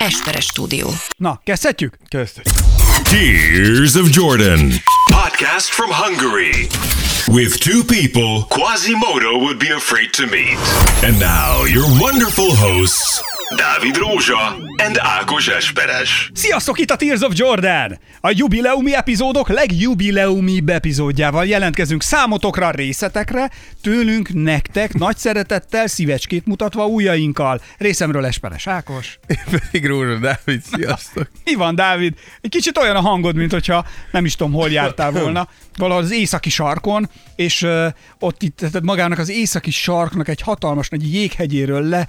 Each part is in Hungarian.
Esperes stúdió. Na, kezdhetjük? Kezdhetjük. Tears of Jordan. Podcast from Hungary. With two people Quasimodo would be afraid to meet. And now, your wonderful hosts, Dávid Rózsa and Ákos Esperes. Sziasztok, itt a Tears of Jordan! A jubileumi epizódok legjubileumibb epizódjával jelentkezünk számotokra, részletekre, tőlünk, nektek, nagy szeretettel, szívecskét mutatva ujjainkkal. Részemről Esperes Ákos. Én pedig Rózsa Dávid, sziasztok. Mi van, Dávid? Egy kicsit olyan a hangod, mint hogyha nem is tudom, hol jártál volna. Valahol az északi sarkon, és uh, ott itt, tehát magának az északi sarknak egy hatalmas nagy jéghegyéről le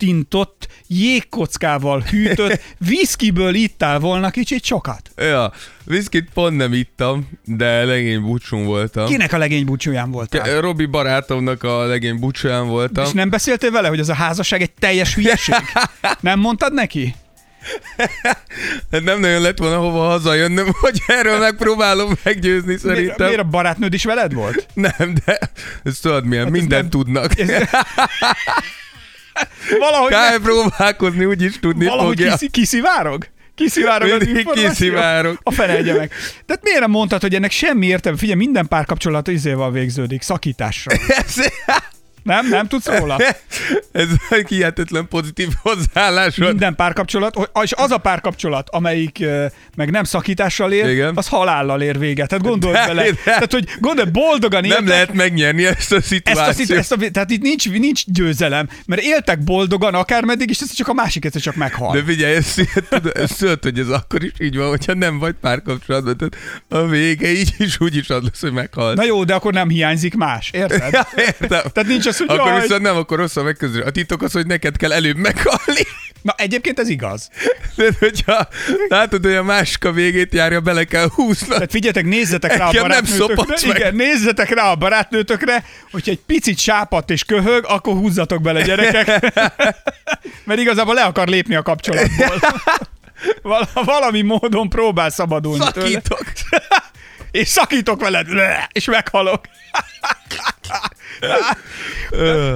pattintott, jégkockával hűtött, viszkiből ittál volna kicsit sokat. Ja, viszkit pont nem ittam, de legény búcsún voltam. Kinek a legény búcsúján voltál? Robi barátomnak a legény búcsúján voltam. És nem beszéltél vele, hogy az a házasság egy teljes hülyeség? Nem mondtad neki? Nem nagyon lett volna hova hazajönnöm, hogy erről megpróbálom meggyőzni szerintem. miért a barátnőd is veled volt? Nem, de ezt tudod milyen, hát mindent nem- tudnak. Valahogy, Kár próbálkozni, úgyis tudni valahogy fogja. kiszi, kiszivárog? Kiszivárog az információ? kiszivárog. A fene meg. Tehát miért nem mondtad, hogy ennek semmi értelme? Figyelj, minden párkapcsolat izéval végződik, szakítással. Ez, Nem? Nem tudsz róla? ez egy hihetetlen pozitív hozzáállás. Minden párkapcsolat, és az a párkapcsolat, amelyik meg nem szakítással ér, Igen. az halállal ér véget. Tehát gondolj De- bele. de- Tehát, hogy gondolj, boldogan Nem éltek, lehet megnyerni ezt a ezt a, szituációt. szit- ezt a, tehát itt nincs, nincs győzelem, mert éltek boldogan akármeddig, és ez csak a másik egyszer csak meghal. De figyelj, tudod, ezt tudod, hogy ez akkor is így van, hogyha nem vagy párkapcsolatban, tehát a vége így is úgy is az lesz, hogy meghalt. Na jó, de akkor nem hiányzik más, érted? Ja, értem. Tehát nincs az, hogy Akkor jaj. viszont nem, akkor rosszul megközelítő. A titok az, hogy neked kell előbb meghalni. Na egyébként ez igaz. De hogyha látod, hogy a máska végét járja, bele kell húsznod. Tehát figyeljetek, nézzetek rá a Engem nem barátnőtökre. Igen, nézzetek rá a barátnőtökre, hogyha egy picit sápat és köhög, akkor húzzatok bele gyerekek. Mert igazából le akar lépni a kapcsolatból. Val- valami módon próbál szabadulni tőle. És szakítok veled, és meghalok.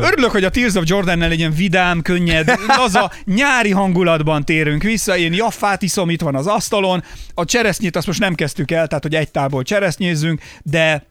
Örülök, hogy a Tears of Jordan-nel egy ilyen vidám, könnyed, laza, nyári hangulatban térünk vissza. Én jaffát iszom, itt van az asztalon. A cseresznyét azt most nem kezdtük el, tehát hogy egy tálból cseresznyézzünk, de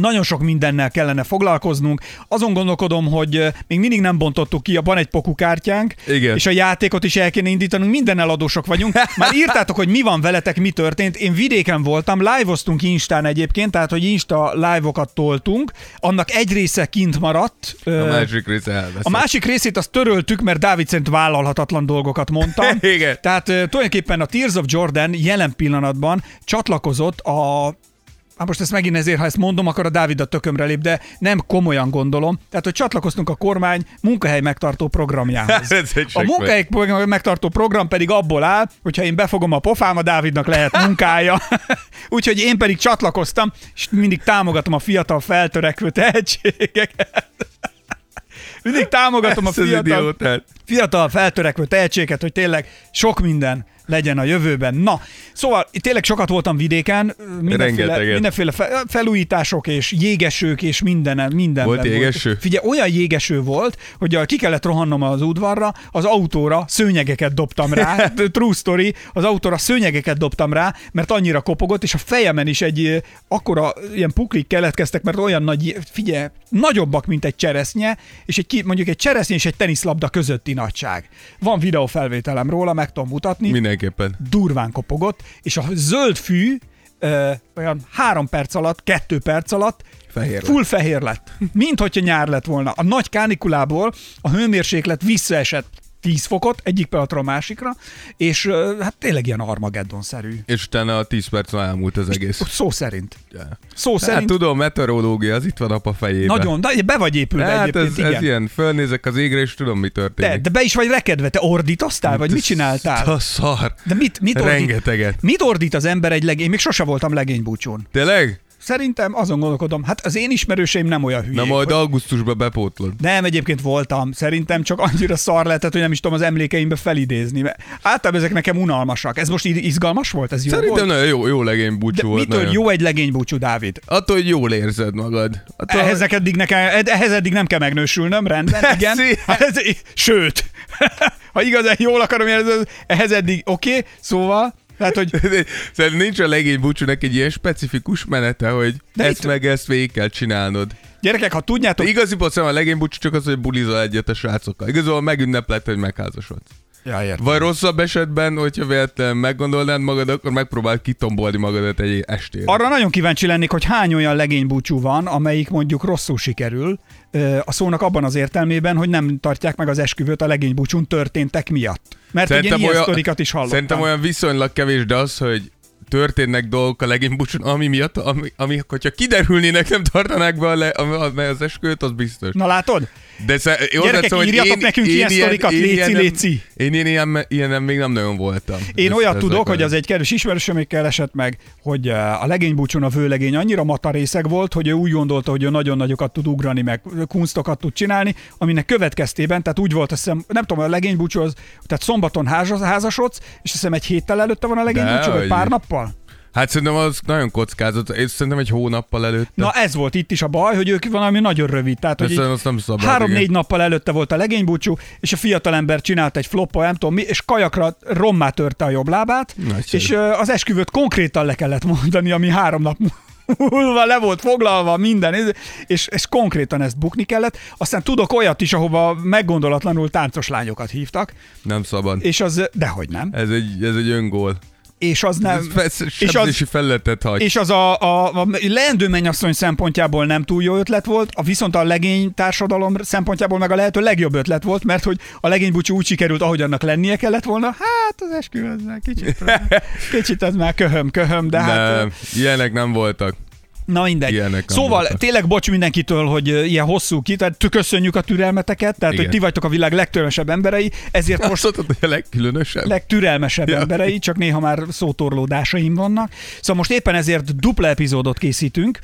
nagyon sok mindennel kellene foglalkoznunk. Azon gondolkodom, hogy még mindig nem bontottuk ki, van egy pokukártyánk, Igen. és a játékot is el kéne indítanunk, minden eladósok vagyunk. Már írtátok, hogy mi van veletek, mi történt. Én vidéken voltam, live-oztunk Instán egyébként, tehát hogy Insta live-okat toltunk. Annak egy része kint maradt. A Ö, másik része elveszett. a másik részét azt töröltük, mert Dávid szerint vállalhatatlan dolgokat mondtam. Igen. Tehát tulajdonképpen a Tears of Jordan jelen pillanatban csatlakozott a Hát most ezt megint ezért, ha ezt mondom, akkor a Dávid a tökömre lép, de nem komolyan gondolom. Tehát, hogy csatlakoztunk a kormány munkahely megtartó programjához. A munkahely megtartó program pedig abból áll, hogyha én befogom a pofám, a Dávidnak lehet munkája. Úgyhogy én pedig csatlakoztam, és mindig támogatom a fiatal feltörekvő tehetségeket. Mindig támogatom a fiatal, fiatal feltörekvő tehetséget, hogy tényleg sok minden legyen a jövőben. Na, szóval tényleg sokat voltam vidéken, mindenféle, mindenféle fe- felújítások és jégesők és minden, minden Volt jégeső? Figyelj, olyan jégeső volt, hogy a, ki kellett rohannom az udvarra, az autóra szőnyegeket dobtam rá, true story, az autóra szőnyegeket dobtam rá, mert annyira kopogott, és a fejemen is egy akkora ilyen puklik keletkeztek, mert olyan nagy, figyelj, nagyobbak, mint egy cseresznye, és egy, mondjuk egy cseresznye és egy teniszlabda közötti nagyság. Van videófelvételem róla, meg tudom mutatni Mindenképpen. durván kopogott, és a zöld fű ö, olyan három perc alatt, kettő perc alatt Fehér lett. full fehér lett. Mint hogyha nyár lett volna. A nagy kánikulából a hőmérséklet visszaesett 10 fokot egyik pillanatra a másikra, és hát tényleg ilyen Armageddon-szerű. És utána a 10 perc elmúlt az egész. Szó szerint. Ja. Szó Hát szerint. tudom, meteorológia, az itt van apa fejében. Nagyon, de be vagy épülve Hát egyébként, ez, igen. ez ilyen, fölnézek az égre, és tudom, mi történik. de, de be is vagy rekedve, te ordítoztál, vagy mit csináltál? A szar. De mit, mit ordít? Rengeteget. Mit ordít az ember egy legény? Én még sose voltam legénybúcsún. Tényleg? Szerintem azon gondolkodom, hát az én ismerőseim nem olyan hülyék. Na majd hogy- augusztusban bepótlod. Nem, egyébként voltam. Szerintem csak annyira szar lehetett, hogy nem is tudom az emlékeimbe felidézni. Mert általában ezek nekem unalmasak. Ez most izgalmas volt? Ez jó Szerintem volt? nagyon jó, jó legény búcsú De volt. mitől nagyon. jó egy legénybúcsú, Dávid? Attól, hogy jól érzed magad. Attól, Ehhez, eddig nekem, ehhez eddig nem kell megnősülnöm, rendben, igen. Persze. Hát ez, sőt, Ha igazán jól akarom jelezni, ehhez eddig oké, okay, szóval, tehát, hogy Szerintem nincs a legény búcsúnak egy ilyen specifikus menete, hogy De ezt itt- meg ezt végig kell csinálnod. gyerekek, ha tudjátok, De igaziból szerintem a legény búcsú csak az, hogy bulizol egyet a srácokkal. Igazából megünneplett, hogy megházasodsz. ja, értem. Vagy rosszabb esetben, hogyha véletlenül meggondolnád magad, akkor megpróbáld kitombolni magadat egy estére. Arra nagyon kíváncsi lennék, hogy hány olyan legénybúcsú van, amelyik mondjuk rosszul sikerül, a szónak abban az értelmében, hogy nem tartják meg az esküvőt a legénybúcsún történtek miatt. Mert ugye ilyen olyan, sztorikat is hallottam. Szerintem olyan viszonylag kevés, de az, hogy történnek dolgok a legény búcsún, ami miatt, ami, ami, hogyha kiderülnének, nem tartanák be a le, a- az esküvőt, az biztos. Na látod? De sze, jó, Gyerekek, szóval, hogy írjatok nekünk ilyen sztorikat, léci, léci. Én, én ilyen, ilyenem még nem nagyon voltam. Én Ezt- olyat ezt tudok, hogy az egy kedves ismerősömékkel esett meg, hogy eh, a legénybúcsún a vőlegény annyira matarészeg volt, hogy ő úgy gondolta, hogy ő nagyon nagyokat tud ugrani, meg kunstokat tud csinálni, aminek következtében, tehát úgy volt, azt hiszem, nem tudom, a legénybúcsú az, tehát szombaton házas, házasodsz, és azt hiszem egy héttel előtte van a legénybúcsú, vagy pár nappal? Hát szerintem az nagyon kockázat. Én szerintem egy hónappal előtte. Na ez volt itt is a baj, hogy ők valami nagyon rövid. Tehát, hogy azt nem szabad, három-négy igen. nappal előtte volt a legénybúcsú, és a fiatalember csinált egy floppa, nem tudom mi, és kajakra rommá törte a jobb lábát, Nagyszerű. és ö, az esküvőt konkrétan le kellett mondani, ami három nap múlva le volt foglalva minden, és, és konkrétan ezt bukni kellett. Aztán tudok olyat is, ahova meggondolatlanul táncos lányokat hívtak, Nem szabad. és az, dehogy nem, Ez egy, ez egy öngól. És az nem, Ez és az, hagy. és az a, a, a leendő mennyasszony szempontjából nem túl jó ötlet volt, a viszont a legény társadalom szempontjából meg a lehető legjobb ötlet volt, mert hogy a legény búcsú úgy sikerült, ahogy annak lennie kellett volna, hát az esküvő az kicsit, kicsit ez már köhöm, köhöm, de hát... nem, ilyenek nem voltak. Na mindegy. Ilyenek Szóval voltak. tényleg bocs mindenkitől, hogy ilyen hosszú ki, tehát köszönjük a türelmeteket, tehát Igen. hogy ti vagytok a világ legtürelmesebb emberei, ezért Most mondtad, hogy a legkülönösebb. legtürelmesebb Ja. emberei, csak néha már szótorlódásaim vannak. Szóval most éppen ezért dupla epizódot készítünk.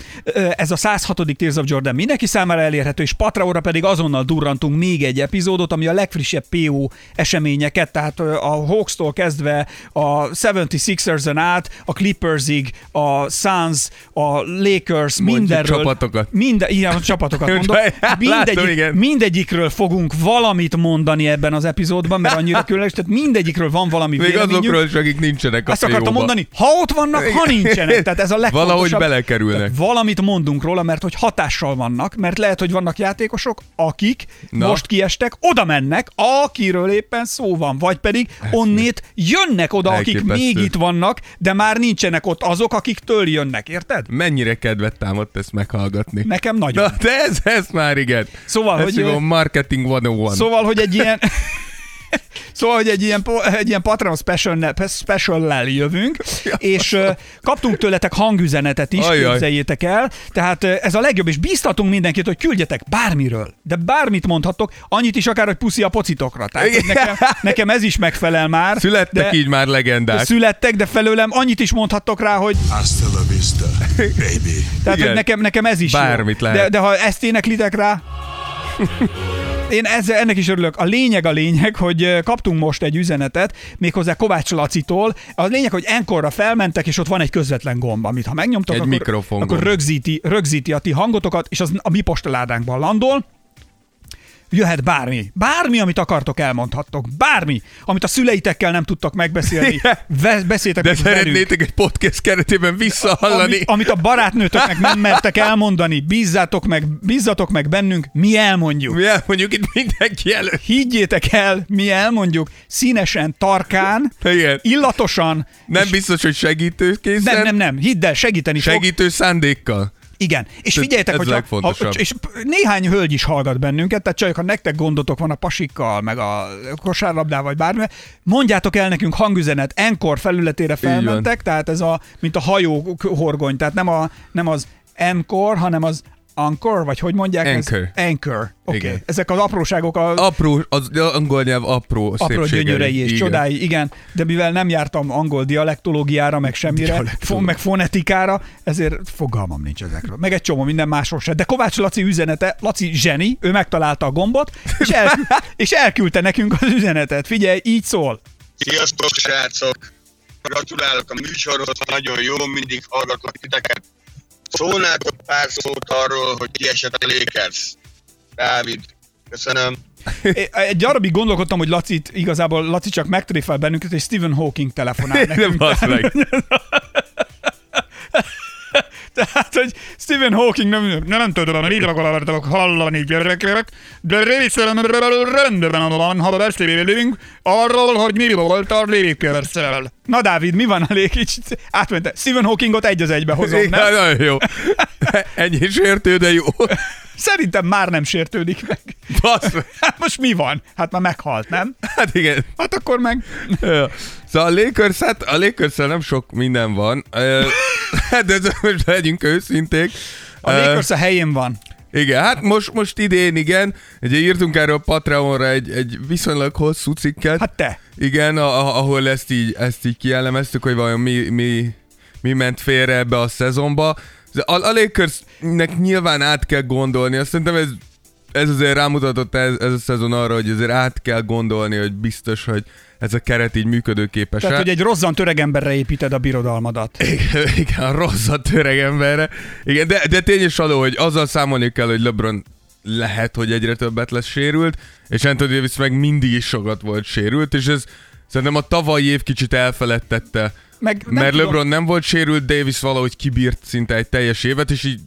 Ez a 106. Tears of Jordan mindenki számára elérhető, és Patreonra pedig azonnal durrantunk még egy epizódot, ami a legfrissebb PO eseményeket, tehát a Hawks-tól kezdve a 76ers-en át, a Clippersig, a Suns, a Lakers, Mondjuk mindenről. csapatokat. Minden, igen, csapatokat mondom. Látom, Mindegyik, igen. mindegyikről fogunk valamit mondani ebben az epizódban, mert annyira különleges, tehát mindegyikről van valami Még azokról is, akik nincsenek a Azt akartam mondani, ha ott vannak, ha nincsenek. Tehát ez a legfontosabb. Valahogy belekerülnek. Valamit mondunk róla, mert hogy hatással vannak, mert lehet, hogy vannak játékosok, akik Na. Na. most kiestek, oda mennek, akiről éppen szó van, vagy pedig onnét jönnek oda, akik Elképesztő. még itt vannak, de már nincsenek ott azok, akiktől jönnek, érted? Mennyire kedvet támadt ezt meghallgatni. Nekem nagyon. Na, de ez, ez már igen. Szóval, ez hogy- hívom marketing 101. Szóval, hogy egy ilyen... Szóval, hogy egy ilyen, egy ilyen Patreon special special jövünk, és kaptunk tőletek hangüzenetet is, Ajaj. képzeljétek el. Tehát ez a legjobb, és bíztatunk mindenkit, hogy küldjetek bármiről. De bármit mondhattok, annyit is akár, hogy puszi a pocitokra. Tehát nekem, nekem ez is megfelel már. Születtek de, így már legendák. Születtek, de felőlem annyit is mondhattok rá, hogy Hasta la vista, baby. tehát, Igen. hogy nekem, nekem ez is Bármit jó. lehet. De, de ha ezt éneklitek rá, én ezzel, ennek is örülök. A lényeg a lényeg, hogy kaptunk most egy üzenetet, méghozzá Kovács Lacitól. A lényeg, hogy enkorra felmentek, és ott van egy közvetlen gomb, amit ha megnyomtok, Egy akkor, akkor rögzíti, rögzíti a ti hangotokat, és az a mi postaládánkban landol. Jöhet bármi. Bármi, amit akartok, elmondhattok. Bármi, amit a szüleitekkel nem tudtak megbeszélni. Ve- beszéltek De meg velük. szeretnétek egy podcast keretében visszahallani. Amit, amit a barátnőtöknek nem mertek elmondani, bízzátok meg, bízzatok meg bennünk, mi elmondjuk. Mi elmondjuk itt mindenki előtt. Higgyétek el, mi elmondjuk, színesen, tarkán, Igen. illatosan. Nem biztos, hogy segítőkészen. nem, nem, nem, hidd el, segíteni fog. Segítő szándékkal. Igen. És figyeljetek, hogy ha, és néhány hölgy is hallgat bennünket, tehát csak ha nektek gondotok van a pasikkal, meg a kosárlabdával, vagy bármi, mondjátok el nekünk hangüzenet, Encore felületére felmentek, tehát ez a, mint a hajó horgony, tehát nem, a, nem az Encore, hanem az Anchor, vagy hogy mondják? Anchor. Ez? Anchor. Oké. Okay. Igen. Ezek az apróságok, a Apró, az angol nyelv apró apró gyönyörei és Igen. csodái, igen, de mivel nem jártam angol dialektológiára, meg semmire, Dialektológia. fo- meg fonetikára, ezért fogalmam nincs ezekről. Meg egy csomó minden másról se. De Kovács Laci üzenete, Laci zseni, ő megtalálta a gombot, és, elkü- és elküldte nekünk az üzenetet. Figyelj, így szól. Sziasztok, srácok! Gratulálok a műsorhoz, nagyon jó, mindig hallgatlak titeket. Szólnátok pár szót arról, hogy kiesett a Lakers. Dávid, köszönöm. É- Egy darabig gondolkodtam, hogy Lacit, igazából Laci csak megtréfel bennünket, és Stephen Hawking telefonál Nem nekünk. basz meg. Tehát, hogy Stephen Hawking nem, nem tudom, mit akartok hallani gyerekek, de részemről rendben van, ha beszélünk arról, hogy mi volt a légkörszel. Na Dávid, mi van a lég? Kicsit átmente. Stephen Hawkingot egy az egybe hozom, nem? nagyon jó. Ennyi sértő, de jó. Szerintem már nem sértődik meg. Basz. Hát most mi van? Hát már meghalt, nem? Hát igen. Hát akkor meg... Ja. Szóval a lakers hát a lakers nem sok minden van. Hát de most legyünk őszinték. A Lakers a helyén van. Igen, hát most, most idén igen. Ugye írtunk erről a Patreonra egy, egy viszonylag hosszú cikket. Hát te. Igen, a, a- ahol ezt így, ezt így kielemeztük, hogy vajon mi, mi, mi ment félre ebbe a szezonba. A, a Lakersnek nyilván át kell gondolni, azt szerintem ez, ez azért rámutatott ez, ez a szezon arra, hogy azért át kell gondolni, hogy biztos, hogy ez a keret így működőképes. Tehát, hogy egy rozzant öregemberre építed a birodalmadat. Igen, igen, a rosszat öreg emberre. Igen, de, de tény is való, hogy azzal számolni kell, hogy LeBron lehet, hogy egyre többet lesz sérült, és Anthony Davis meg mindig is sokat volt sérült, és ez szerintem a tavalyi év kicsit elfeledtette, Meg nem mert tudom- LeBron nem volt sérült, Davis valahogy kibírt szinte egy teljes évet, és így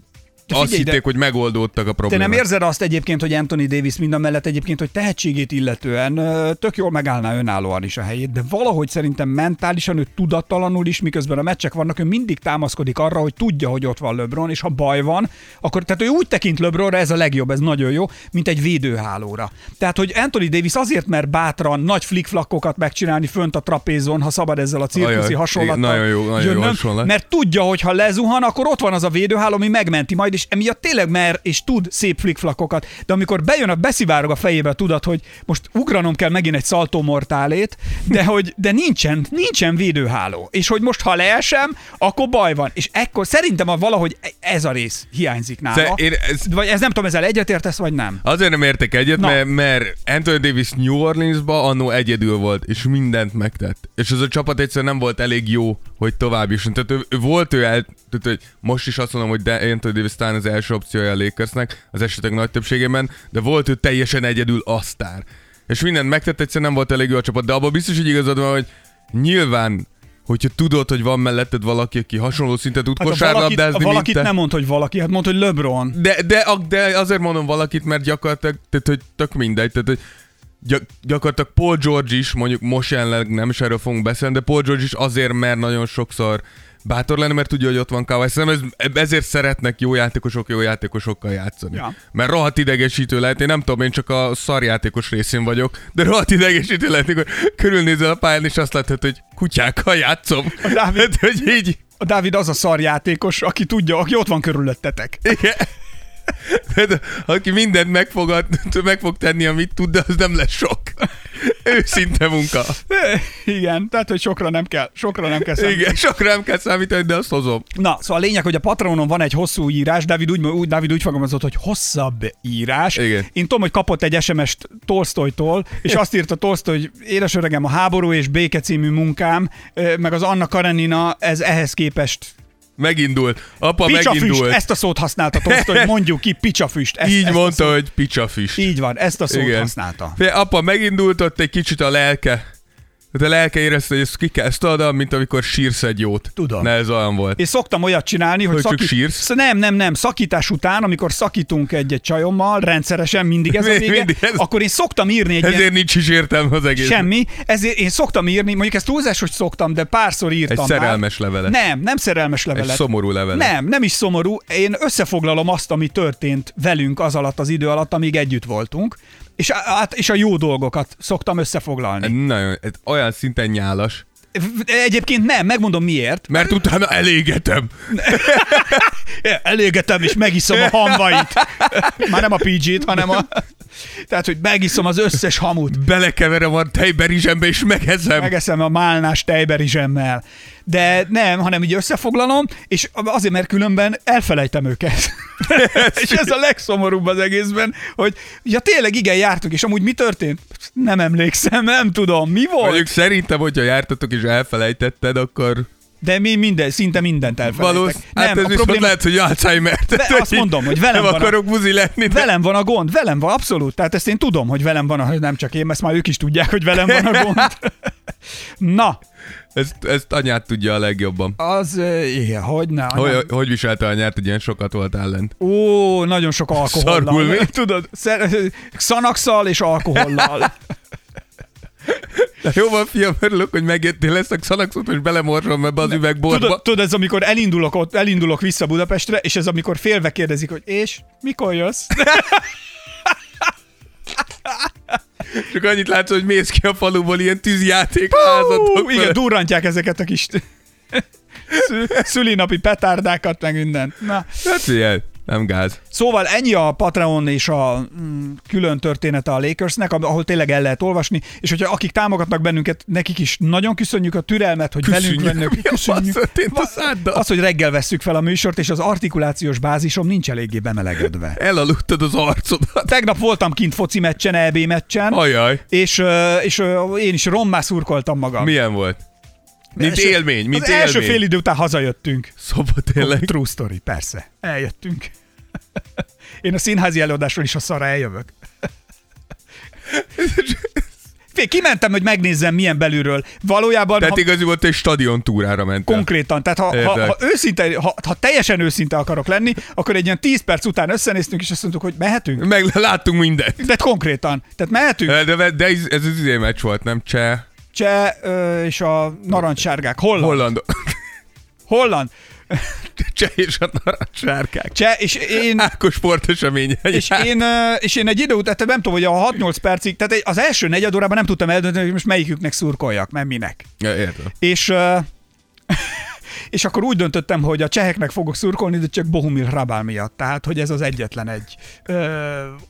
azt figyelj, de- hitték, hogy megoldódtak a Te problémák. nem érzed azt egyébként, hogy Anthony Davis mind a mellett egyébként, hogy tehetségét illetően tök jól megállná önállóan is a helyét, de valahogy szerintem mentálisan ő tudattalanul is, miközben a meccsek vannak, ő mindig támaszkodik arra, hogy tudja, hogy ott van LeBron, és ha baj van, akkor tehát ő úgy tekint LeBronra, ez a legjobb, ez nagyon jó, mint egy védőhálóra. Tehát, hogy Anthony Davis azért mer bátran nagy flickflackokat megcsinálni fönt a trapézon, ha szabad ezzel a cirkuszi hasonlattal. nagyon jó, nagyon jó jönnöm, hasonlat. Mert tudja, hogy ha lezuhan, akkor ott van az a védőháló, ami megmenti majd, és emiatt tényleg mer és tud szép flickflakokat. De amikor bejön a beszivárog a fejébe, tudod, hogy most ugranom kell megint egy szaltó mortálét, de hogy de nincsen, nincsen védőháló. És hogy most ha leesem, akkor baj van. És ekkor szerintem a valahogy ez a rész hiányzik nála. Én ez- Vagy ez nem tudom, ezzel egyetértesz, vagy nem? Azért nem értek egyet, Na. mert, mert Anthony Davis New Orleansba annó egyedül volt, és mindent megtett. És az a csapat egyszerűen nem volt elég jó, hogy tovább jusson. Tehát ő, ő volt ő el, tehát, hogy most is azt mondom, hogy de Anthony Davis talán az első opciója a Lakersnek, az esetek nagy többségében, de volt ő teljesen egyedül a sztár. És mindent megtett, egyszerűen nem volt elég jó a csapat, de abban biztos, hogy igazad van, hogy nyilván hogyha tudod, hogy van melletted valaki, aki hasonló szinten tud Hát a valakit, kosárlabdázni, valakit te. nem mond, hogy valaki, hát mond, hogy LeBron. De, de, de azért mondom valakit, mert gyakorlatilag, tehát, hogy tök mindegy, tehát, hogy gyak, gyakorlatilag Paul George is, mondjuk most jelenleg nem is erről fogunk beszélni, de Paul George is azért mer nagyon sokszor bátor lenni, mert tudja, hogy ott van Kawhi. Szerintem ez, ezért szeretnek jó játékosok jó játékosokkal játszani. Ja. Mert rohadt idegesítő lehet, én nem tudom, én csak a szarjátékos részén vagyok, de rohadt idegesítő lehet, hogy körülnézel a pályán, és azt látod, hogy kutyákkal játszom. A Dávid- Hát, hogy így, A Dávid az a szarjátékos, aki tudja, aki ott van körülöttetek. igen. De, aki mindent megfog, meg fog tenni, amit tud, de az nem lesz sok. Őszinte munka. Igen, tehát, hogy sokra nem kell, sokra nem kell számítani. Igen, sokra nem kell számítani, de azt hozom. Na, szóval a lényeg, hogy a Patronon van egy hosszú írás, Dávid úgy, úgy, Dávid úgy fogalmazott, hogy hosszabb írás. Igen. Én tudom, hogy kapott egy SMS-t Tolstoytól, és azt írta Tolstoy, hogy édes öregem, a háború és béke című munkám, meg az Anna Karenina, ez ehhez képest Megindult. Apa Picsafüst, megindult. ezt a szót használta Tolstoy, mondjuk ki, picsafüst. Ezt, Így ezt mondta, hogy picsafüst. Így van, ezt a szót Igen. használta. Fél, apa megindult, ott egy kicsit a lelke. Tehát a lelke érezte, hogy ezt ki kell, ezt tudod, mint amikor sírsz egy jót. Tudom. Ne, ez olyan volt. És szoktam olyat csinálni, hogy, Hogy csak sírsz? Sz- Nem, nem, nem. Szakítás után, amikor szakítunk egy-egy csajommal, rendszeresen mindig ez a vége, mindig ez- akkor én szoktam írni egy ilyen Ezért nincs is értelme az egész. Semmi, ezért én szoktam írni, mondjuk ez túlzás, hogy szoktam, de párszor írtam Egy már. szerelmes levelet. Nem, nem szerelmes levelet. Egy szomorú levelet. Nem, nem is szomorú. Én összefoglalom azt, ami történt velünk az alatt az idő alatt, amíg együtt voltunk, és, át, és a jó dolgokat szoktam összefoglalni. Nagyon, ez olyan szinten nyálas. Egyébként nem, megmondom miért. Mert utána elégetem. Elégetem és megiszom a hamvait. Már nem a PG-t, hanem a... Tehát, hogy megiszom az összes hamut. Belekeverem a tejberizsembe és megezem. Megeszem a málnás tejberizsemmel. De nem, hanem így összefoglalom, és azért, mert különben elfelejtem őket. és ez a legszomorúbb az egészben, hogy ja tényleg igen, jártuk, és amúgy mi történt? Nem emlékszem, nem tudom, mi volt? Mondjuk szerintem, hogyha jártatok és elfelejtetted, akkor De mi minden, szinte mindent elfelejtek. Valósz, nem, hát ez a probléma, lehet, hogy Alzheimer. Tehát, azt mondom, hogy velem nem van a- akarok buzi lenni, de velem van a gond, velem van, abszolút. Tehát ezt én tudom, hogy velem van, a, nem csak én, ezt már ők is tudják, hogy velem van a gond. Na, ezt, ezt anyát tudja a legjobban. az, igen, hogy ne. Hogy, anyám. hogy viselte anyát, hogy ilyen sokat volt ellent? Ó, nagyon sok alkohollal. Szarul mi? Tudod, Xanaxal és alkohollal. Jó van, fiam, örülök, hogy megjöttél lesz a szalaxot, és belemorzsom ebbe az üvegborba. Tudod, tudod, ez amikor elindulok, ott, elindulok vissza Budapestre, és ez amikor félve kérdezik, hogy és mikor jössz? Csak annyit látsz, hogy mész ki a faluból ilyen tűzjátékházatok. Hú, igen, durrantják ezeket a kis szü- szülinapi petárdákat, meg mindent. Na. Hát figyelj, nem gáz. Szóval ennyi a Patreon és a mm, külön története a Lakersnek, ahol tényleg el lehet olvasni, és hogyha akik támogatnak bennünket, nekik is nagyon köszönjük a türelmet, hogy velünk Köszönjük. lennek. Mi a fasz történt a száddal? Az, hogy reggel vesszük fel a műsort, és az artikulációs bázisom nincs eléggé bemelegedve. Elaludtad az arcodat. Tegnap voltam kint foci meccsen, EB meccsen, Ajaj. és, és én is rommá szurkoltam magam. Milyen volt? Mint Első- élmény, mint az élmény. első fél idő után hazajöttünk. Szóval tényleg. True story, persze. Eljöttünk. Én a színházi előadásról is a szarra eljövök. Fé, kimentem, hogy megnézzem, milyen belülről. Valójában, Tehát ha, igazi volt, egy stadion túrára mentél. konkrétan, tehát ha, ha, ha, őszinte, ha, ha teljesen őszinte akarok lenni, akkor egy ilyen 10 perc után összenéztünk, és azt mondtuk, hogy mehetünk. Meg láttunk mindent. De konkrétan. Tehát mehetünk. De, de, de ez, ez az izé meccs volt, nem cseh? Cseh és a narancssárgák. Holland. Holland. Holland. Cseh és a narancssárkák. Cseh, és én, Ákos sportesemény. és én, és én egy idő után, tehát nem tudom, hogy a 6-8 percig, tehát az első negyed órában nem tudtam eldönteni, hogy most melyiküknek szurkoljak, mert minek. Ja, értem. És, ö, és akkor úgy döntöttem, hogy a cseheknek fogok szurkolni, de csak Bohumil Hrabál miatt. Tehát, hogy ez az egyetlen egy ö,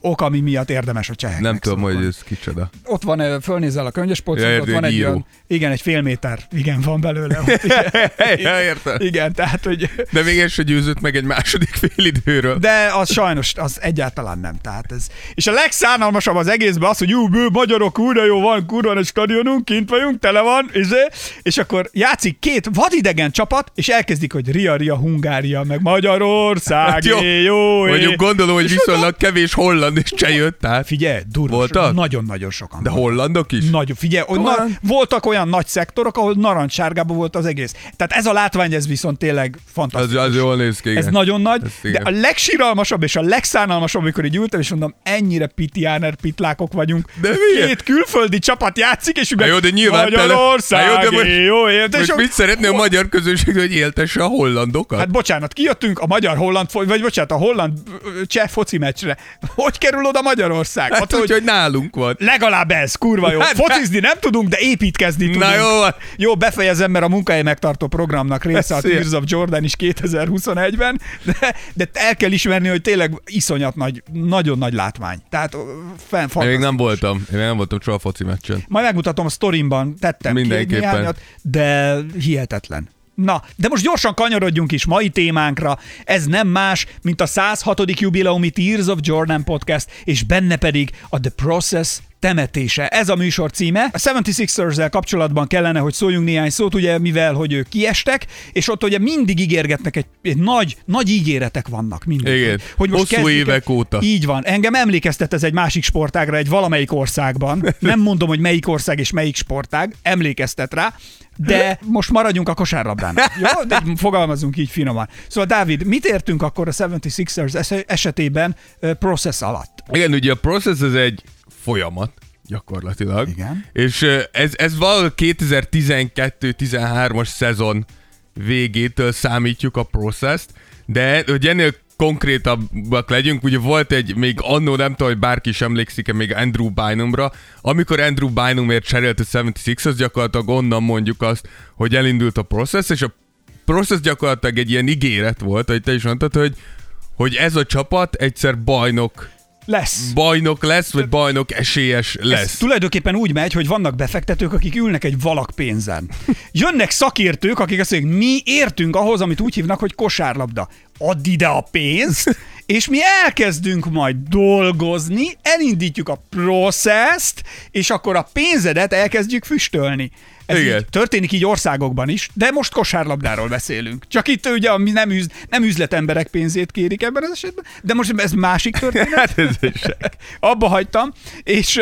ok, ami miatt érdemes a cseheknek Nem tudom, szurkolni. hogy ez kicsoda. Ott van, fölnézel a könyvespolcon, Ja, ott van egy író. olyan, igen, egy fél méter, igen, van belőle. Ott, igen, ja, értem. igen, tehát, hogy De még ez se győzött meg egy második félidőről. De az sajnos, az egyáltalán nem. Tehát ez. És a legszánalmasabb az egészben az, hogy jó, bő, magyarok, kurva jó van, kurva egy stadionunk, kint vagyunk, tele van, izé, és akkor játszik két vadidegen csapat, és elkezdik, hogy Ria, Ria, Hungária, meg Magyarország, Hát jó. jó, jó, é. Mondjuk gondolom, hogy És viszonylag kevés holland és cseh jött, tehát. Figyelj, durva. Nagyon-nagyon sokan. De hollandok is? Nagyon, figyelj, na, voltak olyan nagy szektorok, ahol narancssárgában volt az egész. Tehát ez a látvány, ez viszont tényleg Az, fantasztikus. az jól néz ki, igen. Ez nagyon nagy, Ez de igen. a legsíralmasabb és a legszánalmasabb, amikor így ültem, és mondom, ennyire pitiáner pitlákok vagyunk. De miért? Két külföldi csapat játszik, és Há, jó, de nyilván Magyarország, Há, jó, de most- jó, érted? És Most mit szeretné a magyar közönség, hogy éltesse a hollandokat? Hát bocsánat, kijöttünk a magyar-holland, vagy bocsánat, a holland-cseh foci meccsre. Hogy kerül oda Magyarország? hát Hát, úgy, hogy hogy nálunk van. legalább ez, kurva jó. Hát- Focizni nem tudunk, de építkezni tudunk. Na jó. Jó, befejezem, mert a munkahely megtartó programnak része a. Tears of Jordan is 2021-ben, de, de el kell ismerni, hogy tényleg iszonyat nagy, nagyon nagy látvány. Tehát fenn Én még nem voltam. Én még nem voltam soha foci meccsen. Majd megmutatom a sztorimban, tettem ki Mindenképpen. néhányat, de hihetetlen. Na, de most gyorsan kanyarodjunk is mai témánkra. Ez nem más, mint a 106. jubileumi Tears of Jordan podcast, és benne pedig a The Process temetése. Ez a műsor címe. A 76ers-el kapcsolatban kellene, hogy szóljunk néhány szót, ugye, mivel, hogy ők kiestek, és ott ugye mindig ígérgetnek egy, egy nagy, nagy ígéretek vannak mindig. Igen. Hogy most Hosszú évek óta. Így van. Engem emlékeztet ez egy másik sportágra, egy valamelyik országban. Nem mondom, hogy melyik ország és melyik sportág, emlékeztet rá, de most maradjunk a kosárlabdánál. Jó? De fogalmazunk így finoman. Szóval Dávid, mit értünk akkor a 76ers es- esetében process alatt? Igen, ugye a process ez egy folyamat, gyakorlatilag. Igen. És ez, ez valahol 2012-13-as szezon végétől számítjuk a processzt, de hogy ennél konkrétabbak legyünk, ugye volt egy, még annó nem tudom, hogy bárki is emlékszik-e még Andrew Bynumra, amikor Andrew Bynumért cserélt a 76ers, gyakorlatilag onnan mondjuk azt, hogy elindult a process, és a process gyakorlatilag egy ilyen ígéret volt, hogy te is mondtad, hogy, hogy ez a csapat egyszer bajnok Lesz. bajnok lesz, vagy bajnok esélyes Ez lesz. tulajdonképpen úgy megy, hogy vannak befektetők, akik ülnek egy valak pénzen. Jönnek szakértők, akik azt mondják, mi értünk ahhoz, amit úgy hívnak, hogy kosárlabda. Add ide a pénzt, és mi elkezdünk majd dolgozni, elindítjuk a processzt, és akkor a pénzedet elkezdjük füstölni. Ez Igen. így, történik így országokban is, de most kosárlabdáról beszélünk. Csak itt ugye ami nem, üz, nem üzletemberek pénzét kérik ebben az esetben, de most ez másik történet. Hát ez is. Abba hagytam, és,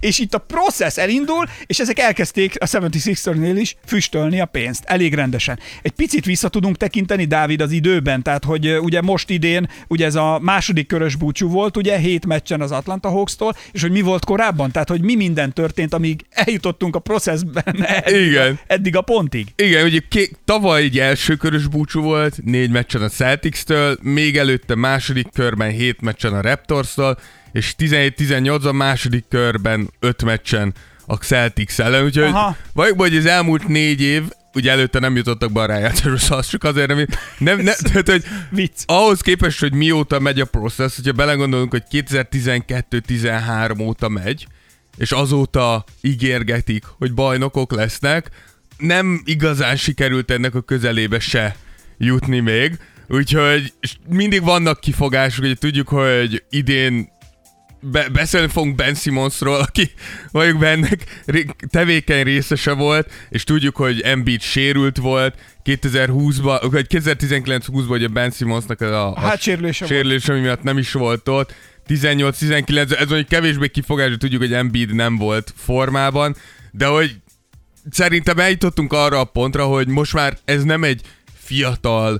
és itt a process elindul, és ezek elkezdték a 76-nél is füstölni a pénzt elég rendesen. Egy picit vissza tudunk tekinteni, Dávid, az időben, tehát hogy ugye most idén, ugye ez a második körös búcsú volt, ugye hét meccsen az Atlanta Hawks-tól, és hogy mi volt korábban, tehát hogy mi minden történt, amíg eljutottunk a processben eddig, Igen. eddig a pontig. Igen, ugye ké- tavaly egy első körös búcsú volt, négy meccsen a Celtics-től, még előtte második körben hét meccsen a Raptors-tól, és 17-18 a második körben öt meccsen a Celtics ellen, úgyhogy Aha. valójában, hogy az elmúlt négy év, ugye előtte nem jutottak be a rájátszásra, szóval csak azért nem, nem, nem tehát, hogy Vicc. ahhoz képest, hogy mióta megy a process, hogyha belegondolunk, hogy 2012-13 óta megy, és azóta ígérgetik, hogy bajnokok lesznek, nem igazán sikerült ennek a közelébe se jutni még, úgyhogy mindig vannak kifogások, hogy tudjuk, hogy idén be, beszélni fogunk Ben Simmonsról, aki vagyok bennek tevékeny részese volt, és tudjuk, hogy Embiid sérült volt 2020-ban, vagy 2019-20-ban ugye Ben Simmonsnak a, a Hát sérülése volt. sérülés, ami miatt nem is volt ott. 18-19, ez mondjuk kevésbé kifogás, hogy tudjuk, hogy Embiid nem volt formában, de hogy szerintem eljutottunk arra a pontra, hogy most már ez nem egy fiatal,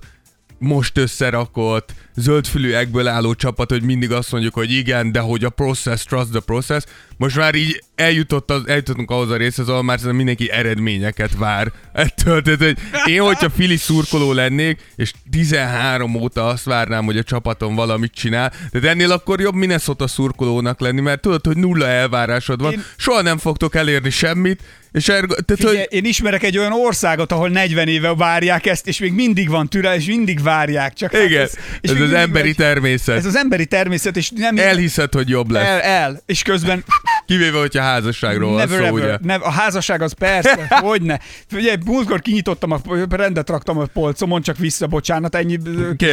most összerakott, zöldfülű egből álló csapat, hogy mindig azt mondjuk, hogy igen, de hogy a process, trust the process. Most már így eljutott az, eljutottunk ahhoz a részhez, ahol már mindenki eredményeket vár ettől. Tehát, hogy én, hogyha Fili szurkoló lennék, és 13 óta azt várnám, hogy a csapatom valamit csinál, de ennél akkor jobb Minnesota szurkolónak lenni, mert tudod, hogy nulla elvárásod van, én... soha nem fogtok elérni semmit, és ergo, tehát, Figyelj, hogy én ismerek egy olyan országot, ahol 40 éve várják ezt, és még mindig van türel, és mindig várják. Csak hát igen, és ez, még az mindig emberi megy. természet. Ez az emberi természet, és nem Elhiszed, hogy jobb lesz. el, el, és közben Kivéve, hogyha házasságról van szó, ever. ugye? Nev, a házasság az persze, hogyne. Ugye, múltkor kinyitottam, a, rendet raktam a polcomon, csak vissza, bocsánat, ennyi